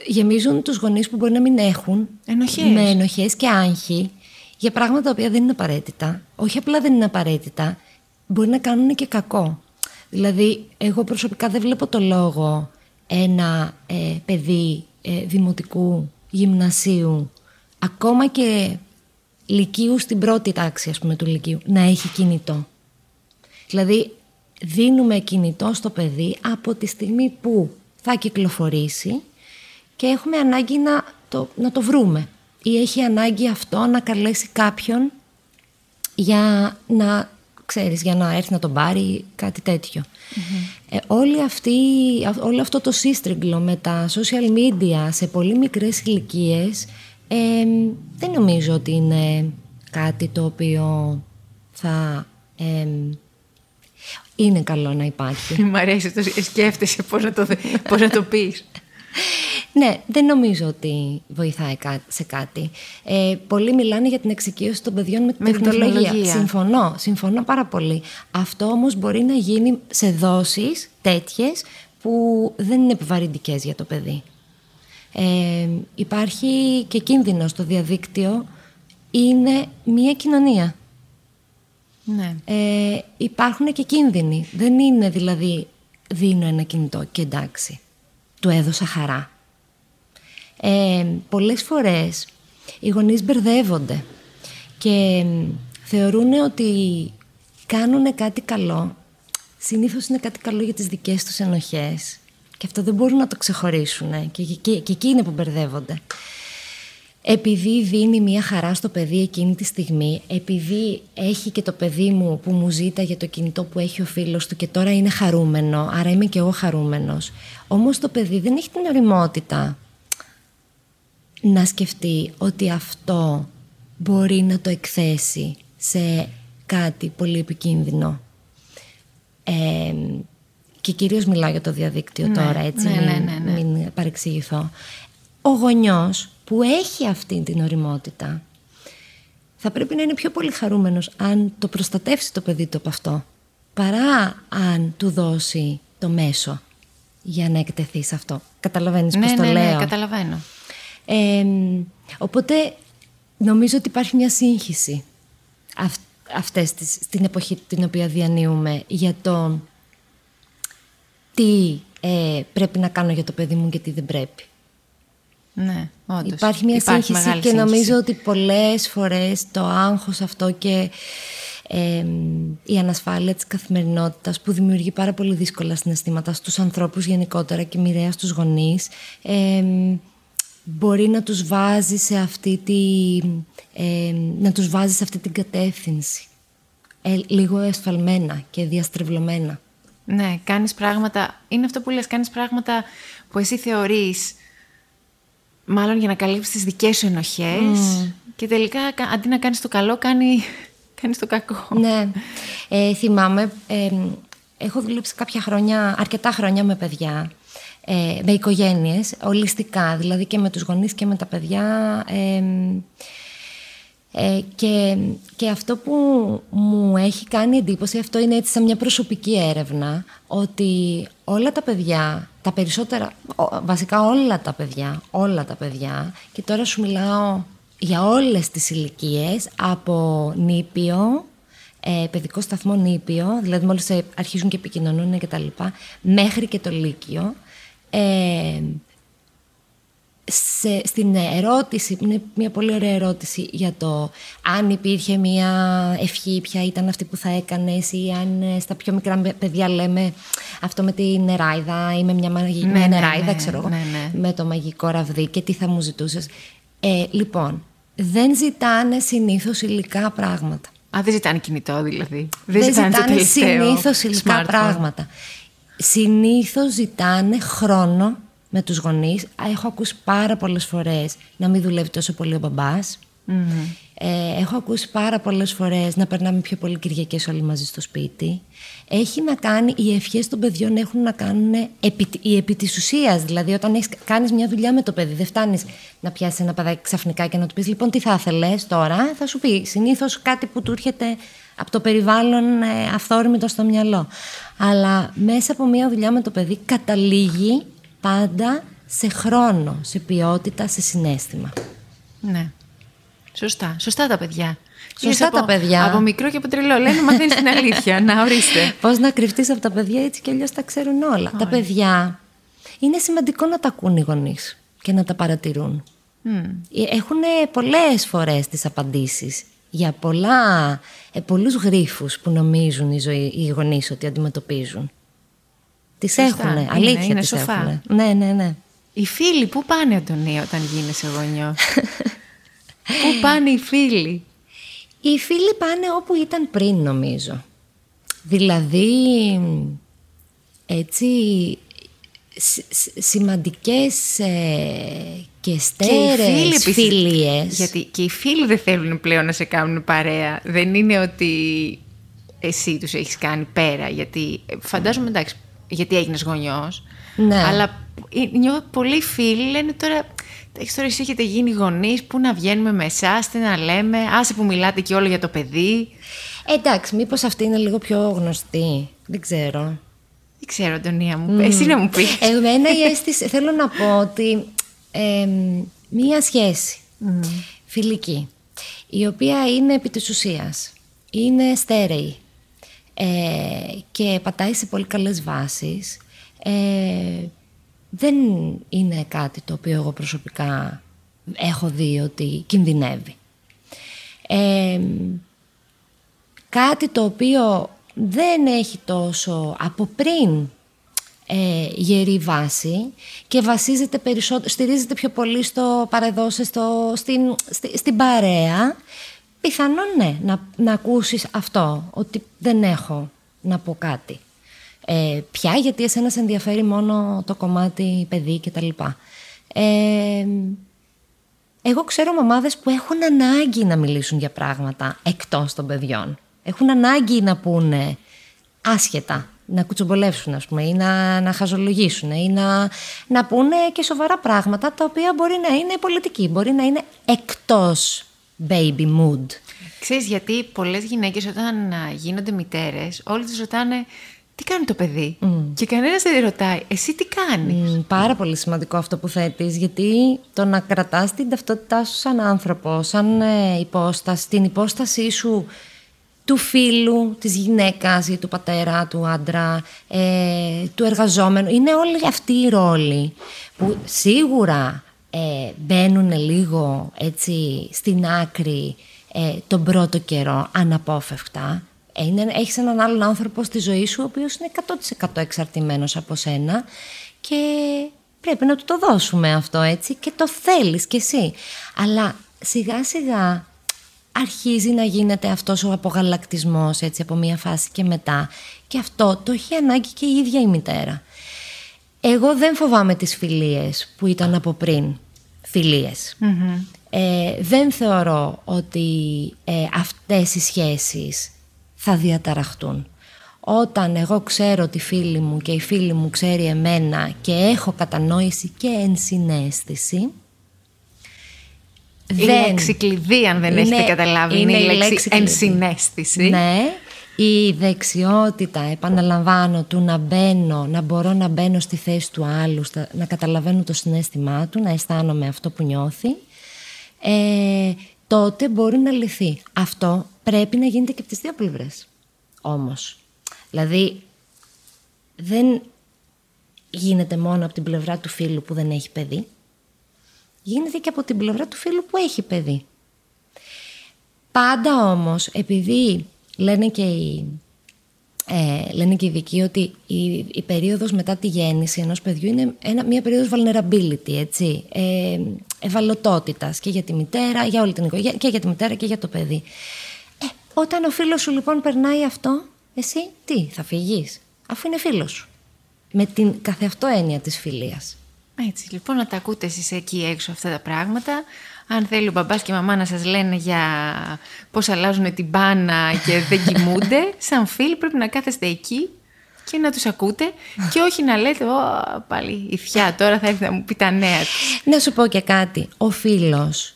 γεμίζουν τους γονείς που μπορεί να μην έχουν ενοχές. με ενοχές και άγχη για πράγματα τα οποία δεν είναι απαραίτητα όχι απλά δεν είναι απαραίτητα μπορεί να κάνουν και κακό δηλαδή εγώ προσωπικά δεν βλέπω το λόγο ένα ε, παιδί ε, δημοτικού γυμνασίου ακόμα και λυκείου στην πρώτη τάξη ας πούμε του λυκείου να έχει κινητό. Δηλαδή δίνουμε κινητό στο παιδί από τη στιγμή που θα κυκλοφορήσει και έχουμε ανάγκη να το, να το βρούμε. Ή έχει ανάγκη αυτό να καλέσει κάποιον για να ξέρεις, για να έρθει να τον πάρει κάτι Ε, όλη αυτή, όλο αυτό το σύστριγγλο με τα social media σε πολύ μικρές ηλικίες δεν νομίζω ότι είναι κάτι το οποίο θα είναι καλό να υπάρχει. Μ' αρέσει, το σκέφτεσαι πώς να το, πώς να το πεις. ναι, δεν νομίζω ότι βοηθάει σε κάτι. Ε, πολλοί μιλάνε για την εξοικείωση των παιδιών με την τεχνολογία. Συμφωνώ, συμφωνώ πάρα πολύ. Αυτό όμως μπορεί να γίνει σε δόσεις τέτοιες που δεν είναι επιβαρυντικές για το παιδί. Ε, υπάρχει και κίνδυνο στο διαδίκτυο. Είναι μία κοινωνία. Ναι. Ε, υπάρχουν και κίνδυνοι. Δεν είναι δηλαδή δίνω ένα κινητό και εντάξει. Του έδωσα χαρά. Ε, πολλές φορές οι γονείς μπερδεύονται και θεωρούν ότι κάνουν κάτι καλό. Συνήθως είναι κάτι καλό για τις δικές τους ενοχές και αυτό δεν μπορούν να το ξεχωρίσουν και, και, και εκεί είναι που μπερδεύονται. Επειδή δίνει μια χαρά στο παιδί εκείνη τη στιγμή, επειδή έχει και το παιδί μου που μου ζήτα για το κινητό που έχει ο φίλος του και τώρα είναι χαρούμενο, άρα είμαι και εγώ χαρούμενος. Όμως το παιδί δεν έχει την οριμότητα να σκεφτεί ότι αυτό μπορεί να το εκθέσει σε κάτι πολύ επικίνδυνο. Ε, και κυρίως μιλάω για το διαδίκτυο Ναι, τώρα, έτσι, ναι, μην, ναι, ναι, ναι. μην παρεξηγηθώ. Ο γονιός που έχει αυτή την οριμότητα θα πρέπει να είναι πιο πολύ χαρούμενος αν το προστατεύσει το παιδί του από αυτό παρά αν του δώσει το μέσο για να εκτεθεί σε αυτό. Καταλαβαίνεις ναι, πώς το ναι, λέω; ναι, καταλαβαίνω. Ε, οπότε νομίζω ότι υπάρχει μια σύγχυση αυ, αυτές τις, στην εποχή την οποία διανύουμε για το τι ε, πρέπει να κάνω για το παιδί μου και τι δεν πρέπει. Ναι, όντως. Υπάρχει μια σύγχυση μεγάλη και νομίζω ότι πολλές φορές το άγχος αυτό και ε, η ανασφάλεια της καθημερινότητας που δημιουργεί πάρα πολύ δύσκολα συναισθήματα στους ανθρώπους γενικότερα και μοιραία στους γονείς ε, μπορεί να τους βάζει σε αυτή, τη, ε, να τους βάζει σε αυτή την κατεύθυνση. Ε, λίγο εσφαλμένα και διαστρεβλωμένα. Ναι, κάνεις πράγματα... Είναι αυτό που λες, κάνεις πράγματα που εσύ θεωρείς μάλλον για να καλύψεις τις δικές σου ενοχές και τελικά κα- αντί να κάνεις το καλό, κάνει, *laughs* κάνεις το κακό. Ναι. Ε, θυμάμαι, ε, έχω δουλέψει κάποια χρόνια, αρκετά χρόνια με παιδιά, ε, με οικογένειες, ολιστικά, δηλαδή και με τους γονείς και με τα παιδιά. ε, ε, και, και αυτό που μου έχει κάνει εντύπωση, αυτό είναι έτσι σαν μια προσωπική έρευνα, ότι όλα τα παιδιά, τα περισσότερα, ο- βασικά όλα τα παιδιά, όλα τα παιδιά, και τώρα σου μιλάω για όλες τις ηλικίες από νήπιο, ε, παιδικό σταθμό νήπιο, δηλαδή μόλις ε, αρχίζουν και επικοινωνούν και τα λοιπά, μέχρι και το λύκειο, ε, σε, στην ερώτηση, είναι μια πολύ ωραία ερώτηση για το αν υπήρχε μια ευχή, ποια ήταν αυτή που θα έκανες ή αν ε, στα πιο μικρά με- παιδιά λέμε αυτό με τη νεράιδα ή με μια, μαγι... Ναι, μια ναι, νεράιδα, ναι, ξέρω εγώ, ναι, ναι. με το μαγικό ραβδί και τι θα μου ζητούσες. Ε, λοιπόν, δεν ζητάνε συνήθως υλικά πράγματα. Α, δεν ζητάνε κινητό δηλαδή. Δεν, το ζητάνε τελευταίο συνήθως υλικά smartphone. πράγματα. Συνήθως ζητάνε χρόνο με τους γονείς. Α, Έχω ακούσει πάρα πολλές φορές να μην δουλεύει τόσο πολύ ο μπαμπάς. Ε, έχω ακούσει πάρα πολλές φορές να περνάμε πιο πολύ Κυριακές όλοι μαζί στο σπίτι. Έχει να κάνει, οι ευχές των παιδιών έχουν να κάνουν επί, η επί της ουσίας. Δηλαδή όταν έχεις, κάνεις μια δουλειά με το παιδί, δεν φτάνεις να πιάσεις ένα παιδάκι ξαφνικά και να του πεις λοιπόν τι θα ήθελες τώρα, θα σου πει συνήθως κάτι που του έρχεται από το περιβάλλον ε, αυθόρμητο στο μυαλό. Αλλά μέσα από μια δουλειά με το παιδί καταλήγει πάντα σε χρόνο, σε ποιότητα, σε συνέστημα. Ναι. Σωστά. Σωστά τα παιδιά. Σωστά Είδες τα παιδιά. Από μικρό και από τρελό. Λένε μαθαίνεις την αλήθεια. Να ορίστε. *laughs* Πώς να κρυφτείς από τα παιδιά έτσι κι αλλιώς τα ξέρουν όλα. Τα παιδιά είναι σημαντικό να τα ακούν οι γονείς και να τα παρατηρούν. Έχουν πολλές φορές τις απαντήσεις για πολλά, ε, πολλούς γρίφους που νομίζουν οι, ζωή, οι γονείς ότι αντιμετωπίζουν. Τις Σωστά. έχουν, Είναι, αλήθεια είναι τις σοφά. έχουν. Ναι, ναι, ναι. Οι φίλοι, πού πάνε, Αντωνία, όταν γίνεσαι γονιό; *laughs* πού πάνε οι φίλοι; Οι φίλοι πάνε όπου ήταν πριν νομίζω. Δηλαδή, έτσι, σ- σ- σημαντικές ε, και Και οι φίλοι στέρεες επίσης- φιλίες. Γιατί και οι φίλοι δεν θέλουν πλέον να σε κάνουν παρέα. Δεν είναι ότι εσύ τους έχεις κάνει πέρα. Γιατί ε, φαντάζομαι εντάξει, γιατί έγινες γονιός. Ναι. Αλλά ε, νιώθω πολλοί φίλοι λένε τώρα... Έχεις τώρα εσύ έχετε γίνει γονείς, πού να βγαίνουμε με εσάς, τι να λέμε, άσε που μιλάτε και όλο για το παιδί. Ε, εντάξει, μήπως αυτή είναι λίγο πιο γνωστή. Δεν ξέρω. Δεν ξέρω, Αντωνία μου, εσύ να μου πεις. Εμένα η αίσθηση, θέλω να πω ότι ε, μία σχέση φιλική, η οποία είναι επί της ουσίας, είναι στέρεη ε, και πατάει σε πολύ καλές βάσεις, ε, δεν είναι κάτι το οποίο εγώ προσωπικά έχω δει ότι κινδυνεύει. Ε, κάτι το οποίο δεν έχει τόσο από πριν ε, γερή βάση και βασίζεται περισσότερο, στηρίζεται πιο πολύ στο παρεδώσε, στο, στην, στη- στην παρέα, πιθανόν ναι, να, να ακούσεις αυτό, ότι δεν έχω να πω κάτι. Ε, πια γιατί εσένας σε ενδιαφέρει μόνο το κομμάτι παιδί και τα λοιπά. Ε, εγώ ξέρω μαμάδες που έχουν ανάγκη να μιλήσουν για πράγματα εκτός των παιδιών. Έχουν ανάγκη να πούνε άσχετα, να κουτσομπολεύσουν ας πούμε ή να, να χαζολογήσουν ή να, να πούνε και σοβαρά πράγματα τα οποία μπορεί να είναι πολιτική, μπορεί να είναι εκτός baby mood. Ξέρεις γιατί πολλές γυναίκες όταν α, γίνονται μητέρες όλοι τους ρωτάνε τι κάνει το παιδί; Και κανένας δεν ρωτάει εσύ τι κάνεις; Μ, πάρα πολύ σημαντικό αυτό που θέτεις γιατί το να κρατάς την ταυτότητά σου σαν άνθρωπο, σαν ε, υπόσταση, την υπόστασή σου του φίλου, της γυναίκας ή του πατέρα, του άντρα, ε, του εργαζόμενου. Είναι όλοι αυτοί οι ρόλοι που σίγουρα ε, μπαίνουν λίγο έτσι στην άκρη ε, τον πρώτο καιρό αναπόφευκτα. Ε, Είναι, έχεις έναν άλλον άνθρωπο στη ζωή σου ο οποίος είναι 100% εξαρτημένος από σένα και πρέπει να του το δώσουμε αυτό έτσι και το θέλεις κι εσύ. Αλλά σιγά σιγά αρχίζει να γίνεται αυτός ο απογαλακτισμός έτσι από μία φάση και μετά και αυτό το έχει ανάγκη και η ίδια η μητέρα. Εγώ δεν φοβάμαι τις φιλίες που ήταν από πριν φιλιες Ε, δεν θεωρώ ότι ε, αυτές οι σχέσεις θα διαταραχτούν. Όταν εγώ ξέρω τη φίλη μου και η φίλη μου ξέρει εμένα και έχω κατανόηση και ενσυναίσθηση, Η λέξη κλειδί αν δεν έχετε καταλάβει είναι, η λέξη, κλειδί. ενσυναίσθηση. Ναι, η δεξιότητα, επαναλαμβάνω, του να μπαίνω, να μπορώ να μπαίνω στη θέση του άλλου, στα- να καταλαβαίνω το συνέστημά του, να αισθάνομαι αυτό που νιώθει, ε, τότε μπορεί να λυθεί. Αυτό πρέπει να γίνεται και από τις δύο πλευρές. Όμως, δηλαδή, δεν γίνεται μόνο από την πλευρά του φίλου που δεν έχει παιδί, γίνεται και από την πλευρά του φίλου που έχει παιδί. Πάντα όμως, επειδή λένε και οι, ε, λένε και οι ειδικοί ότι η, η περίοδος μετά τη γέννηση ενός παιδιού είναι ένα, μια περίοδος vulnerability, έτσι, ε, ευαλωτότητας και για τη μητέρα, για όλη την οικογένεια, και για τη μητέρα και για το παιδί. Ε, όταν ο φίλος σου λοιπόν περνάει αυτό, εσύ τι, θα φυγείς, αφού είναι φίλος σου. Με την καθεαυτό έννοια της φιλίας. Έτσι, λοιπόν, να τα ακούτε εσείς εκεί έξω αυτά τα πράγματα. Αν θέλει ο μπαμπάς και η μαμά να σας λένε για πώς αλλάζουν την μπάνα και δεν κοιμούνται, σαν φίλοι πρέπει να κάθεστε εκεί και να τους ακούτε και όχι να λέτε «Ω, πάλι η θιά τώρα θα έρθει να μου πει τα νέα της». Να σου πω και κάτι. Ο φίλος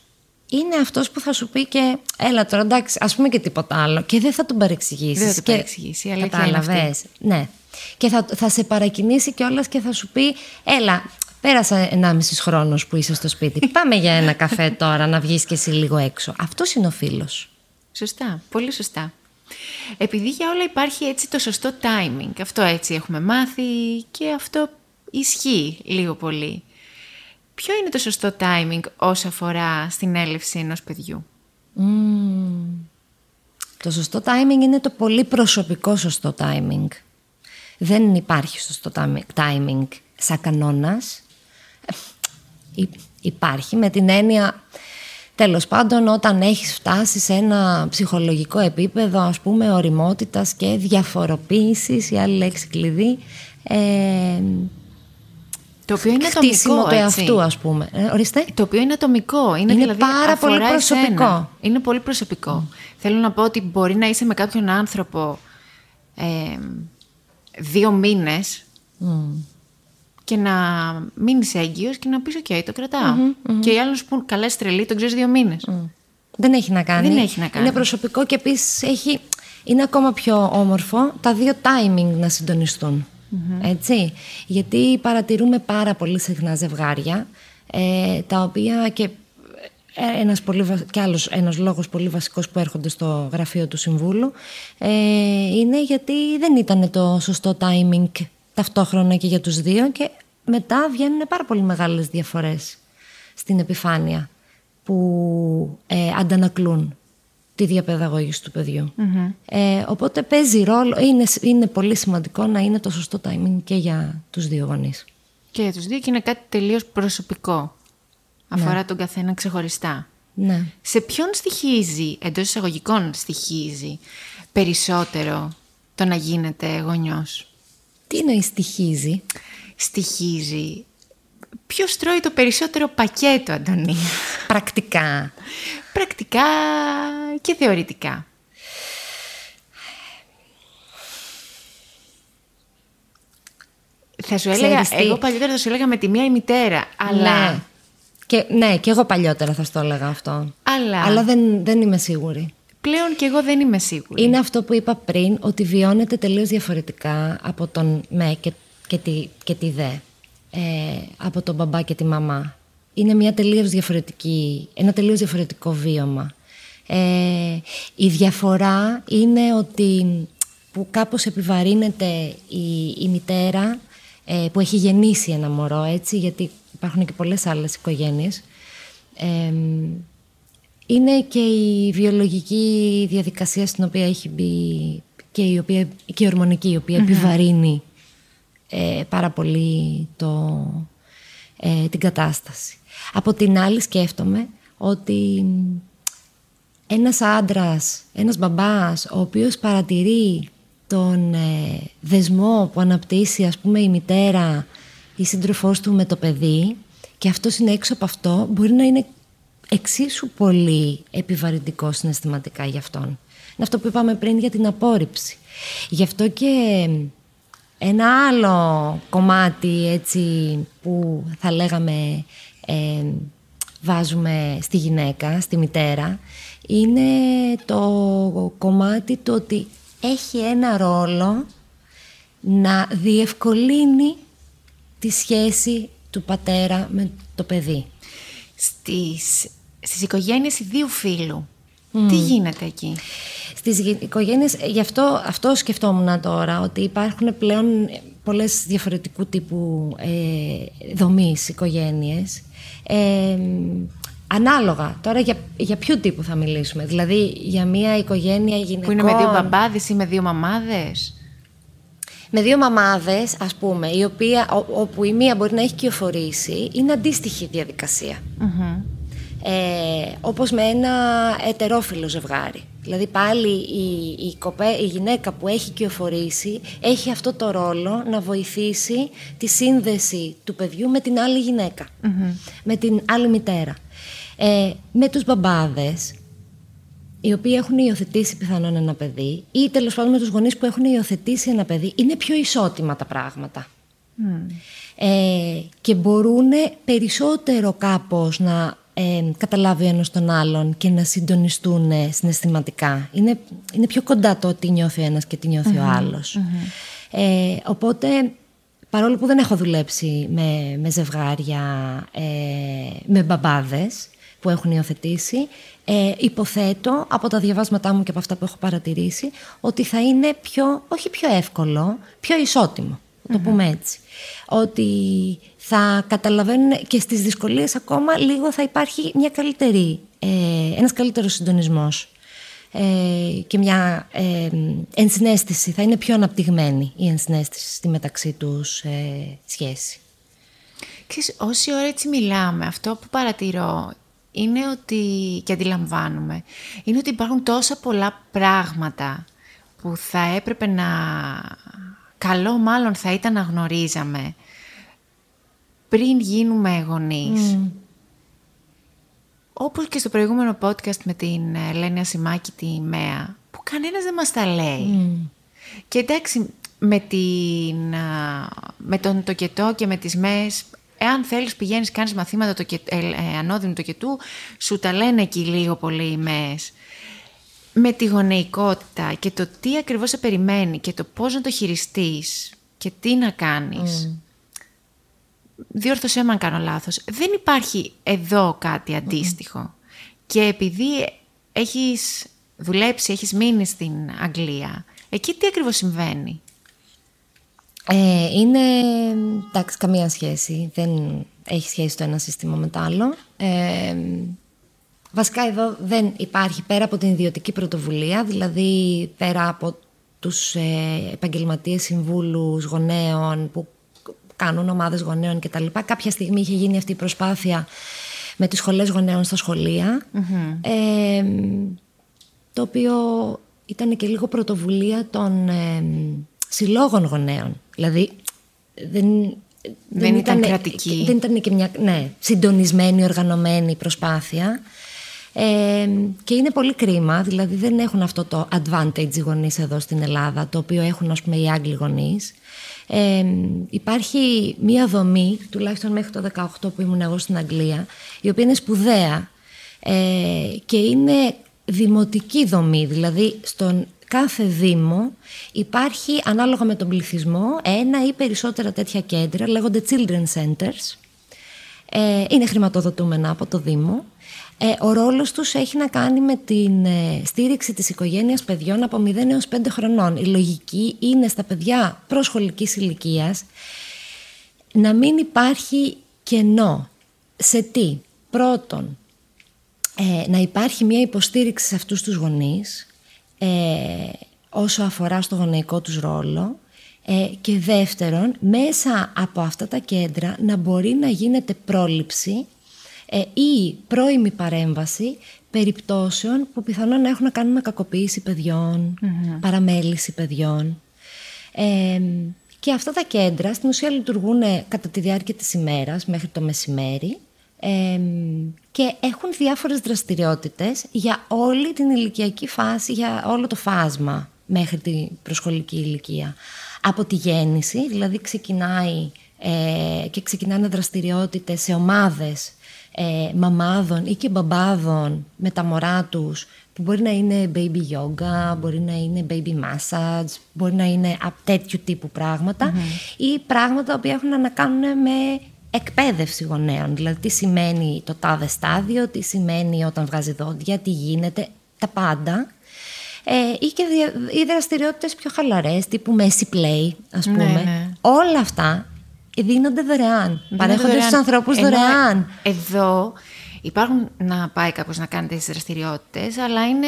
είναι αυτός που θα σου πει και έλα τώρα εντάξει ας πούμε και τίποτα άλλο και δεν θα τον παρεξηγήσεις. Δεν θα τον Και- παρεξηγήσει, η αλήθεια είναι αυτή. Κατάλαβες. Ναι. Και θα, θα σε παρακινήσει κιόλας και θα σου πει έλα πέρασα 1,5 χρόνος που είσαι στο σπίτι. *laughs* Πάμε για ένα καφέ τώρα να βγεις και εσύ λίγο έξω. Αυτός είναι ο φίλος. Σωστά, πολύ σωστά. Επειδή για όλα υπάρχει έτσι το σωστό timing, αυτό έτσι έχουμε μάθει και αυτό ισχύει λίγο πολύ. Ποιο είναι το σωστό timing όσο αφορά στην έλευση ενός παιδιού; Μμμ. Το σωστό timing είναι το πολύ προσωπικό σωστό timing. Δεν υπάρχει σωστό timing- timing σαν κανόνας. Ε, υ- Υπάρχει με την έννοια, τέλος πάντων, όταν έχεις φτάσει σε ένα ψυχολογικό επίπεδο, ας πούμε, οριμότητας και διαφοροποίησης, η άλλη λέξη κλειδί, ε, Το οποίο είναι χτίσιμο ατομικό, του έτσι. εαυτού, ας πούμε. Ε, ορίστε. Το οποίο είναι ατομικό. Είναι, Είναι δηλαδή, πάρα πολύ αφορά προσωπικό. εσένα. Είναι πολύ προσωπικό. Θέλω να πω ότι μπορεί να είσαι με κάποιον άνθρωπο ε, δύο μήνες και να μείνει έγκυος και να πεις «ΟΚ, το κρατάω». Και οι άλλοι να σου πούν «Καλά, είσαι τρελή, τον ξέρεις δύο μήνες». Δεν έχει να κάνει. Δεν έχει να κάνει. Είναι προσωπικό και επίσης έχει. Είναι ακόμα πιο όμορφο τα δύο timing να συντονιστουν Έτσι. Γιατί παρατηρούμε πάρα πολύ συχνά ζευγάρια ε, τα οποία και ε, ένας, πολύ, βα- και άλλος ένας λόγος πολύ βασικός που έρχονται στο γραφείο του Συμβούλου ε, είναι γιατί δεν ήταν το σωστό timing ταυτόχρονα και για τους δύο και μετά βγαίνουν πάρα πολύ μεγάλες διαφορές στην επιφάνεια που ε, αντανακλούν τη διαπαιδαγώγηση του παιδιου Ε, οπότε παίζει ρόλο, είναι, είναι πολύ σημαντικό να είναι το σωστό timing και για τους δύο γονείς. Και για τους δύο και είναι κάτι τελείως προσωπικό. Αφορά τον καθένα ξεχωριστά. Ναι. Σε ποιον στοιχίζει, εντός εισαγωγικών στοιχίζει, περισσότερο το να γίνεται γονιός; Τι εννοείς στοιχίζει; Στοιχίζει. Ποιος τρώει το περισσότερο πακέτο, Αντωνία; Πρακτικά. Πρακτικά και θεωρητικά. Θα σου έλεγα, εγώ παλιότερα θα σου έλεγα με τη μία η μητέρα, αλλά... Ναι. ναι, και, εγώ παλιότερα θα σου το έλεγα αυτό. Αλλά, αλλά δεν, δεν είμαι σίγουρη πλέον και εγώ δεν είμαι σίγουρη. Είναι αυτό που είπα πριν, ότι βιώνεται τελείως διαφορετικά από τον με και, και, τη, και τη δε. Ε, από τον μπαμπά και τη μαμά. Είναι μια τελείως διαφορετική, ένα τελείως διαφορετικό βίωμα. Ε, η διαφορά είναι ότι που κάπως επιβαρύνεται η, η μητέρα ε, που έχει γεννήσει ένα μωρό, έτσι, γιατί υπάρχουν και πολλές άλλες οικογένειες. Ε, είναι και η βιολογική διαδικασία στην οποία έχει μπει και η, οποία, και η ορμονική, η οποία επιβαρύνει ε, πάρα πολύ το, ε, την κατάσταση. Από την άλλη σκέφτομαι ότι ένας άντρας, ένας μπαμπάς, ο οποίος παρατηρεί τον ε, δεσμό που αναπτύσσει ας πούμε η μητέρα ή σύντροφός του με το παιδί και αυτός είναι έξω από αυτό, μπορεί να είναι εξίσου πολύ επιβαρυντικό συναισθηματικά για αυτόν. Είναι αυτό που είπαμε πριν για την απόρριψη. Γι' αυτό και ένα άλλο κομμάτι έτσι που θα λέγαμε ε, βάζουμε στη γυναίκα, στη μητέρα, είναι το κομμάτι το ότι έχει ένα ρόλο να διευκολύνει τη σχέση του πατέρα με το παιδί. Στις, στις οικογένειες ιδίου φίλου, τι γίνεται εκεί; Στις γη- οικογένειες, γι' αυτό, αυτό σκεφτόμουν τώρα, ότι υπάρχουν πλέον πολλές διαφορετικού τύπου ε, δομής οικογένειες. Ε, ανάλογα. Τώρα για, για ποιο τύπο θα μιλήσουμε. Δηλαδή για μια οικογένεια γυναικών... Που είναι με δύο μπαμπάδες ή με δύο μαμάδες; Με δύο μαμάδες, ας πούμε, η οποία, ο- όπου η μία μπορεί να έχει κυοφορήσει, είναι αντίστοιχη διαδικασία. Ε, όπως με ένα ετερόφιλο ζευγάρι. Δηλαδή πάλι η, η, κοπέ, η γυναίκα που έχει κυοφορήσει έχει αυτό το ρόλο να βοηθήσει τη σύνδεση του παιδιού με την άλλη γυναίκα, με την άλλη μητέρα. Ε, με τους μπαμπάδες, οι οποίοι έχουν υιοθετήσει πιθανόν ένα παιδί ή τέλος πάντων με τους γονείς που έχουν υιοθετήσει ένα παιδί, είναι πιο ισότιμα τα πράγματα. Ε, και μπορούν περισσότερο κάπως να ε, καταλάβει ο ένας τον άλλον και να συντονιστούν ε, συναισθηματικά. Είναι, είναι πιο κοντά το τι νιώθει ο ένας και τι νιώθει ο αλλος Ε, οπότε, παρόλο που δεν έχω δουλέψει με, με ζευγάρια, ε, με μπαμπάδες που έχουν υιοθετήσει, ε, υποθέτω από τα διαβάσματά μου και από αυτά που έχω παρατηρήσει ότι θα είναι πιο, όχι πιο εύκολο, πιο ισότιμο. Θα το πούμε έτσι. Ότι θα καταλαβαίνουν και στις δυσκολίες ακόμα λίγο θα υπάρχει μια καλύτερη, ε, ένας καλύτερος συντονισμός ε, και μια ε, ενσυναίσθηση. Θα είναι πιο αναπτυγμένη η ενσυναίσθηση στη μεταξύ τους ε, σχέση. Ξέρεις, όση ώρα έτσι μιλάμε, αυτό που παρατηρώ είναι ότι, και αντιλαμβάνουμε, είναι ότι υπάρχουν τόσα πολλά πράγματα που θα έπρεπε να... Καλό μάλλον θα ήταν να γνωρίζαμε πριν γίνουμε γονείς. Όπως και στο προηγούμενο podcast με την Ελένη Ασημάκη τη ΜΕΑ, που κανένας δεν μας τα λέει. Και εντάξει, με, την, α, με τον τοκετό και με τις ΜΕΣ, εάν θέλεις πηγαίνεις, κάνεις μαθήματα τοκε, ε, ε, ανώδυνου τοκετού, σου τα λένε εκεί λίγο πολύ οι ΜΕΣ. Με τη γονεϊκότητα και το τι ακριβώς σε περιμένει και το πώς να το χειριστείς και τι να κάνεις. Διόρθωσέ με αν κάνω λάθος. Δεν υπάρχει εδώ κάτι αντίστοιχο. Και επειδή έχεις δουλέψει, έχεις μείνει στην Αγγλία, εκεί τι ακριβώς συμβαίνει; Ε, είναι, εντάξει, καμία σχέση. Δεν έχει σχέση το ένα σύστημα με το άλλο. Ε, βασικά εδώ δεν υπάρχει πέρα από την ιδιωτική πρωτοβουλία, δηλαδή πέρα από τους ε, επαγγελματίες συμβούλους γονέων που κάνουν ομάδες γονέων κτλ. Κάποια στιγμή είχε γίνει αυτή η προσπάθεια με τις σχολές γονέων στα σχολεια Ε, το οποίο ήταν και λίγο πρωτοβουλία των ε, συλλόγων γονέων. Δηλαδή δεν, Δεν ήταν κρατική. Δεν ήταν και μια ναι, συντονισμένη, οργανωμένη προσπάθεια. Ε, και είναι πολύ κρίμα, δηλαδή δεν έχουν αυτό το advantage οι γονείς εδώ στην Ελλάδα, το οποίο έχουν ας πούμε οι Άγγλοι γονείς. Ε, υπάρχει μία δομή, τουλάχιστον μέχρι το 18 που ήμουν εγώ στην Αγγλία, η οποία είναι σπουδαία ε, και είναι δημοτική δομή, δηλαδή στον κάθε δήμο υπάρχει ανάλογα με τον πληθυσμό ένα ή περισσότερα τέτοια κέντρα, λέγονται children centers. Ε, είναι χρηματοδοτούμενα από το Δήμο. Ε, ο ρόλος τους έχει να κάνει με την ε, στήριξη της οικογένειας παιδιών από 0 έως 5 χρονών. Η λογική είναι στα παιδιά προσχολικής ηλικίας να μην υπάρχει κενό. Σε τι; Πρώτον, ε, να υπάρχει μια υποστήριξη σε αυτούς τους γονείς ε, όσο αφορά στο γονεϊκό τους ρόλο ε, και δεύτερον, μέσα από αυτά τα κέντρα να μπορεί να γίνεται πρόληψη ε, ή πρώιμη παρέμβαση περιπτώσεων που πιθανόν να έχουν να κάνουν με κακοποίηση παραμέληση παιδιών. Ε, και αυτά τα κέντρα στην ουσία λειτουργούν κατά τη διάρκεια της ημέρας μέχρι το μεσημέρι και έχουν διάφορες δραστηριότητες για όλη την ηλικιακή φάση, για όλο το φάσμα μέχρι την προσχολική ηλικία. Από τη γέννηση, δηλαδή ξεκινάει ε, και ξεκινάνε δραστηριότητες σε ομάδες ε, μαμάδων ή και μπαμπάδων με τα μωρά τους που μπορεί να είναι baby yoga, μπορεί να είναι baby massage, μπορεί να είναι τέτοιου τύπου ή πράγματα που έχουν να κάνουν με εκπαίδευση γονέων. Δηλαδή τι σημαίνει το τάδε στάδιο, τι σημαίνει όταν βγάζει δόντια, τι γίνεται, τα πάντα. Ε, ή και οι δραστηριότητες πιο χαλαρές, τύπου Messi Play, ας ναι, πούμε. Ναι. Όλα αυτά δίνονται δωρεάν. Παρέχονται στους ανθρώπους δωρεάν. Εδώ υπάρχουν να πάει κάποιο να κάνει τέτοιε δραστηριότητες, αλλά είναι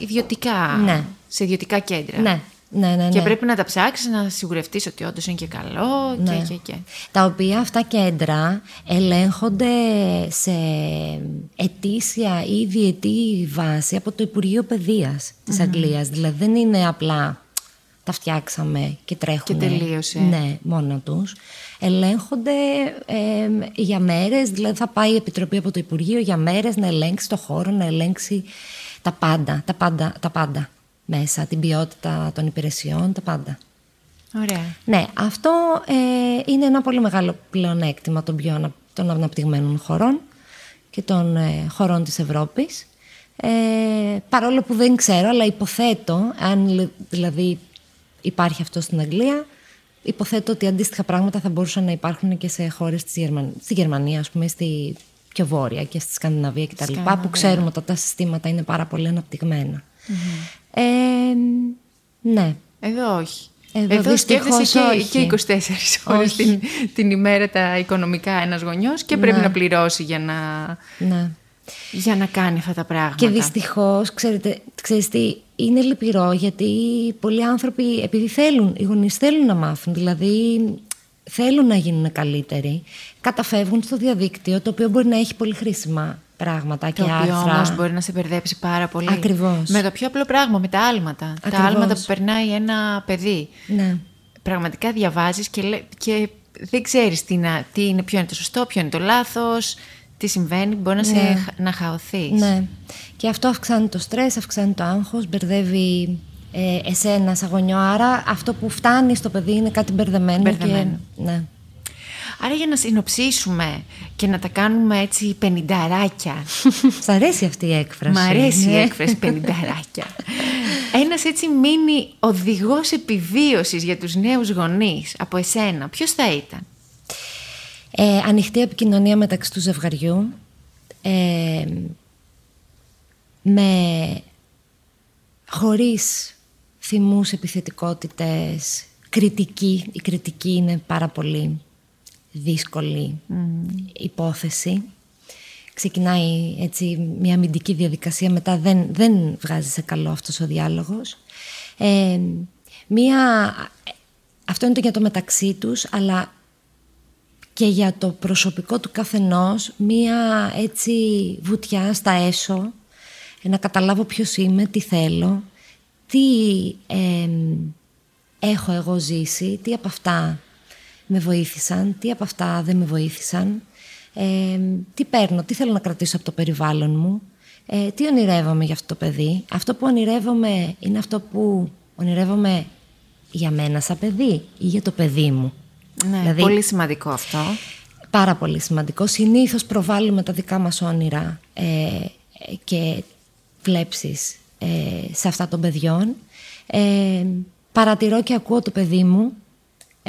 ιδιωτικά. Ναι. Σε ιδιωτικά κέντρα. Ναι. Ναι, ναι, Και ναι. πρέπει να τα ψάξεις, να σιγουρευτείς ότι όντως είναι και καλό. Και, ναι. και, και. Τα οποία αυτά κέντρα ελέγχονται σε ετήσια ή διετή βάση από το Υπουργείο Παιδείας της mm Αγγλίας. Δηλαδή δεν είναι απλά τα φτιάξαμε και τρέχουν. Και τελείωσε. Ναι, μόνο τους. Ελέγχονται για μέρες, δηλαδή θα πάει η Επιτροπή από το Υπουργείο για μέρες να ελέγξει το χώρο, να ελέγξει τα πάντα. Τα πάντα, τα πάντα μέσα, την ποιότητα των υπηρεσιών, τα πάντα. Ωραία. Ναι, αυτό ε, είναι ένα πολύ μεγάλο πλεονέκτημα των πιο των αναπτυγμένων χωρών και των ε, χωρών της Ευρώπης. Ε, παρόλο που δεν ξέρω, αλλά υποθέτω, αν δηλαδή υπάρχει αυτό στην Αγγλία, υποθέτω ότι αντίστοιχα πράγματα θα μπορούσαν να υπάρχουν και σε χώρες της Γερμανίας, στη Γερμανία, ας πούμε, στη πιο βόρεια και στη Σκανδιναβία κτλ. Που ξέρουμε ότι τα συστήματα είναι πάρα πολύ αναπτυγμένα. Ε, ναι. Εδώ όχι. Εδώ, Εδώ σκέφτεσαι και, και 24 ώρες την, την ημέρα τα οικονομικά ένας γονιός και πρέπει ναι. να πληρώσει για να, ναι. για να κάνει αυτά τα πράγματα. Και δυστυχώς, ξέρετε, ξέρεις τι, είναι λυπηρό γιατί πολλοί άνθρωποι, επειδή θέλουν, οι γονείς θέλουν να μάθουν, δηλαδή θέλουν να γίνουν καλύτεροι, καταφεύγουν στο διαδίκτυο, το οποίο μπορεί να έχει πολύ χρήσιμα πράγματα το και άρθρα. Το οποίο όμως μπορεί να σε μπερδέψει πάρα πολύ. Ακριβώς. Με το πιο απλό πράγμα, με τα άλματα. Τα άλματα που περνάει ένα παιδί. Ναι. Πραγματικά διαβάζεις και, και δεν ξέρεις τι, να, τι είναι, ποιο είναι το σωστό, ποιο είναι το λάθος, τι συμβαίνει, μπορεί να, ναι. σε, να χαωθείς. Ναι. Και αυτό αυξάνει το στρες, αυξάνει το άγχος, μπερδεύει ε, εσένα σαν γονιό. Άρα αυτό που φτάνει στο παιδί είναι κάτι μπερδεμένο. μπερδεμένο. Και, ναι. Άρα για να συνοψίσουμε και να τα κάνουμε έτσι πενινταράκια. *laughs* Σ' αρέσει αυτή η έκφραση. Μ' αρέσει η ναι. έκφραση πενινταράκια. Ένας έτσι μίνι οδηγός επιβίωσης για τους νέους γονείς από εσένα. Ποιος θα ήταν; Ε, ανοιχτή επικοινωνία μεταξύ του ζευγαριού. Ε, με χωρίς θυμούς, επιθετικότητες, κριτική. Η κριτική είναι πάρα πολύ δύσκολη υπόθεση. Ξεκινάει έτσι μια αμυντική διαδικασία, μετά δεν, δεν βγάζει σε καλό αυτός ο διάλογος. Ε, μια, αυτό είναι το για το μεταξύ τους, αλλά και για το προσωπικό του καθενός, μια έτσι βουτιά στα έσω, να καταλάβω ποιος είμαι, τι θέλω, τι έχω εγώ ζήσει, τι από αυτά με βοήθησαν, τι από αυτά δεν με βοήθησαν, ε, τι παίρνω, τι θέλω να κρατήσω από το περιβάλλον μου, Ε, τι ονειρεύομαι για αυτό το παιδί; Αυτό που ονειρεύομαι είναι αυτό που ονειρεύομαι για μένα σαν παιδί ή για το παιδί μου. Ναι, δηλαδή, πολύ σημαντικό αυτό. Πάρα πολύ σημαντικό. Συνήθως προβάλλουμε τα δικά μας όνειρα ε, και βλέψεις ε, σε αυτά των παιδιών. Ε, παρατηρώ και ακούω το παιδί μου.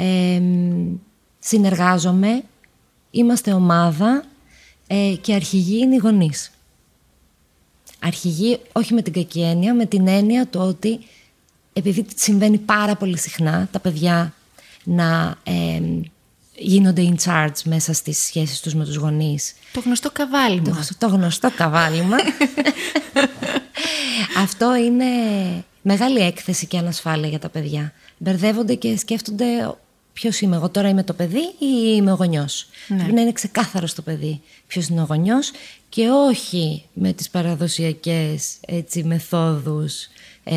Ε, συνεργάζομαι. Είμαστε ομάδα ε, και αρχηγοί είναι οι γονείς. Αρχηγοί όχι με την κακή έννοια, με την έννοια το ότι επειδή συμβαίνει πάρα πολύ συχνά τα παιδιά να ε, γίνονται in charge μέσα στις σχέσεις τους με τους γονείς. Το γνωστό καβάλιμα. Το, το γνωστό καβάλιμα. *laughs* Αυτό είναι μεγάλη έκθεση και ανασφάλεια για τα παιδιά. Μπερδεύονται και σκέφτονται ποιος είμαι εγώ τώρα, είμαι το παιδί ή είμαι ο γονιός. Ναι. Πρέπει να είναι ξεκάθαρος στο παιδί ποιος είναι ο γονιός και όχι με τις παραδοσιακές έτσι, μεθόδους ε,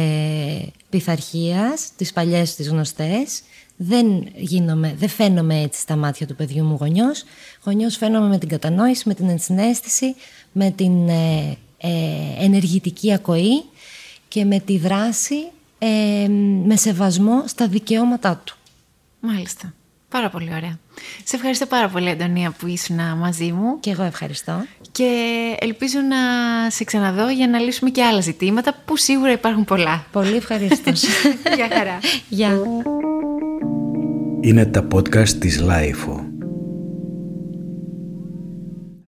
πειθαρχίας, τις παλιές τις γνωστές. Δεν, γίνομαι, δεν φαίνομαι έτσι στα μάτια του παιδιού μου γονιός. Γονιός φαίνομαι με την κατανόηση, με την ενσυναίσθηση, με την ε, ε, ενεργητική ακοή και με τη δράση ε, με σεβασμό στα δικαιώματά του. Μάλιστα. Πάρα πολύ ωραία. Σε ευχαριστώ πάρα πολύ, Αντωνία, που ήσουν μαζί μου. Και εγώ ευχαριστώ. Και ελπίζω να σε ξαναδώ για να λύσουμε και άλλα ζητήματα που σίγουρα υπάρχουν πολλά. Πολύ ευχαριστώ. *laughs* Γεια χαρά. Γεια. Είναι τα podcast της LiFO.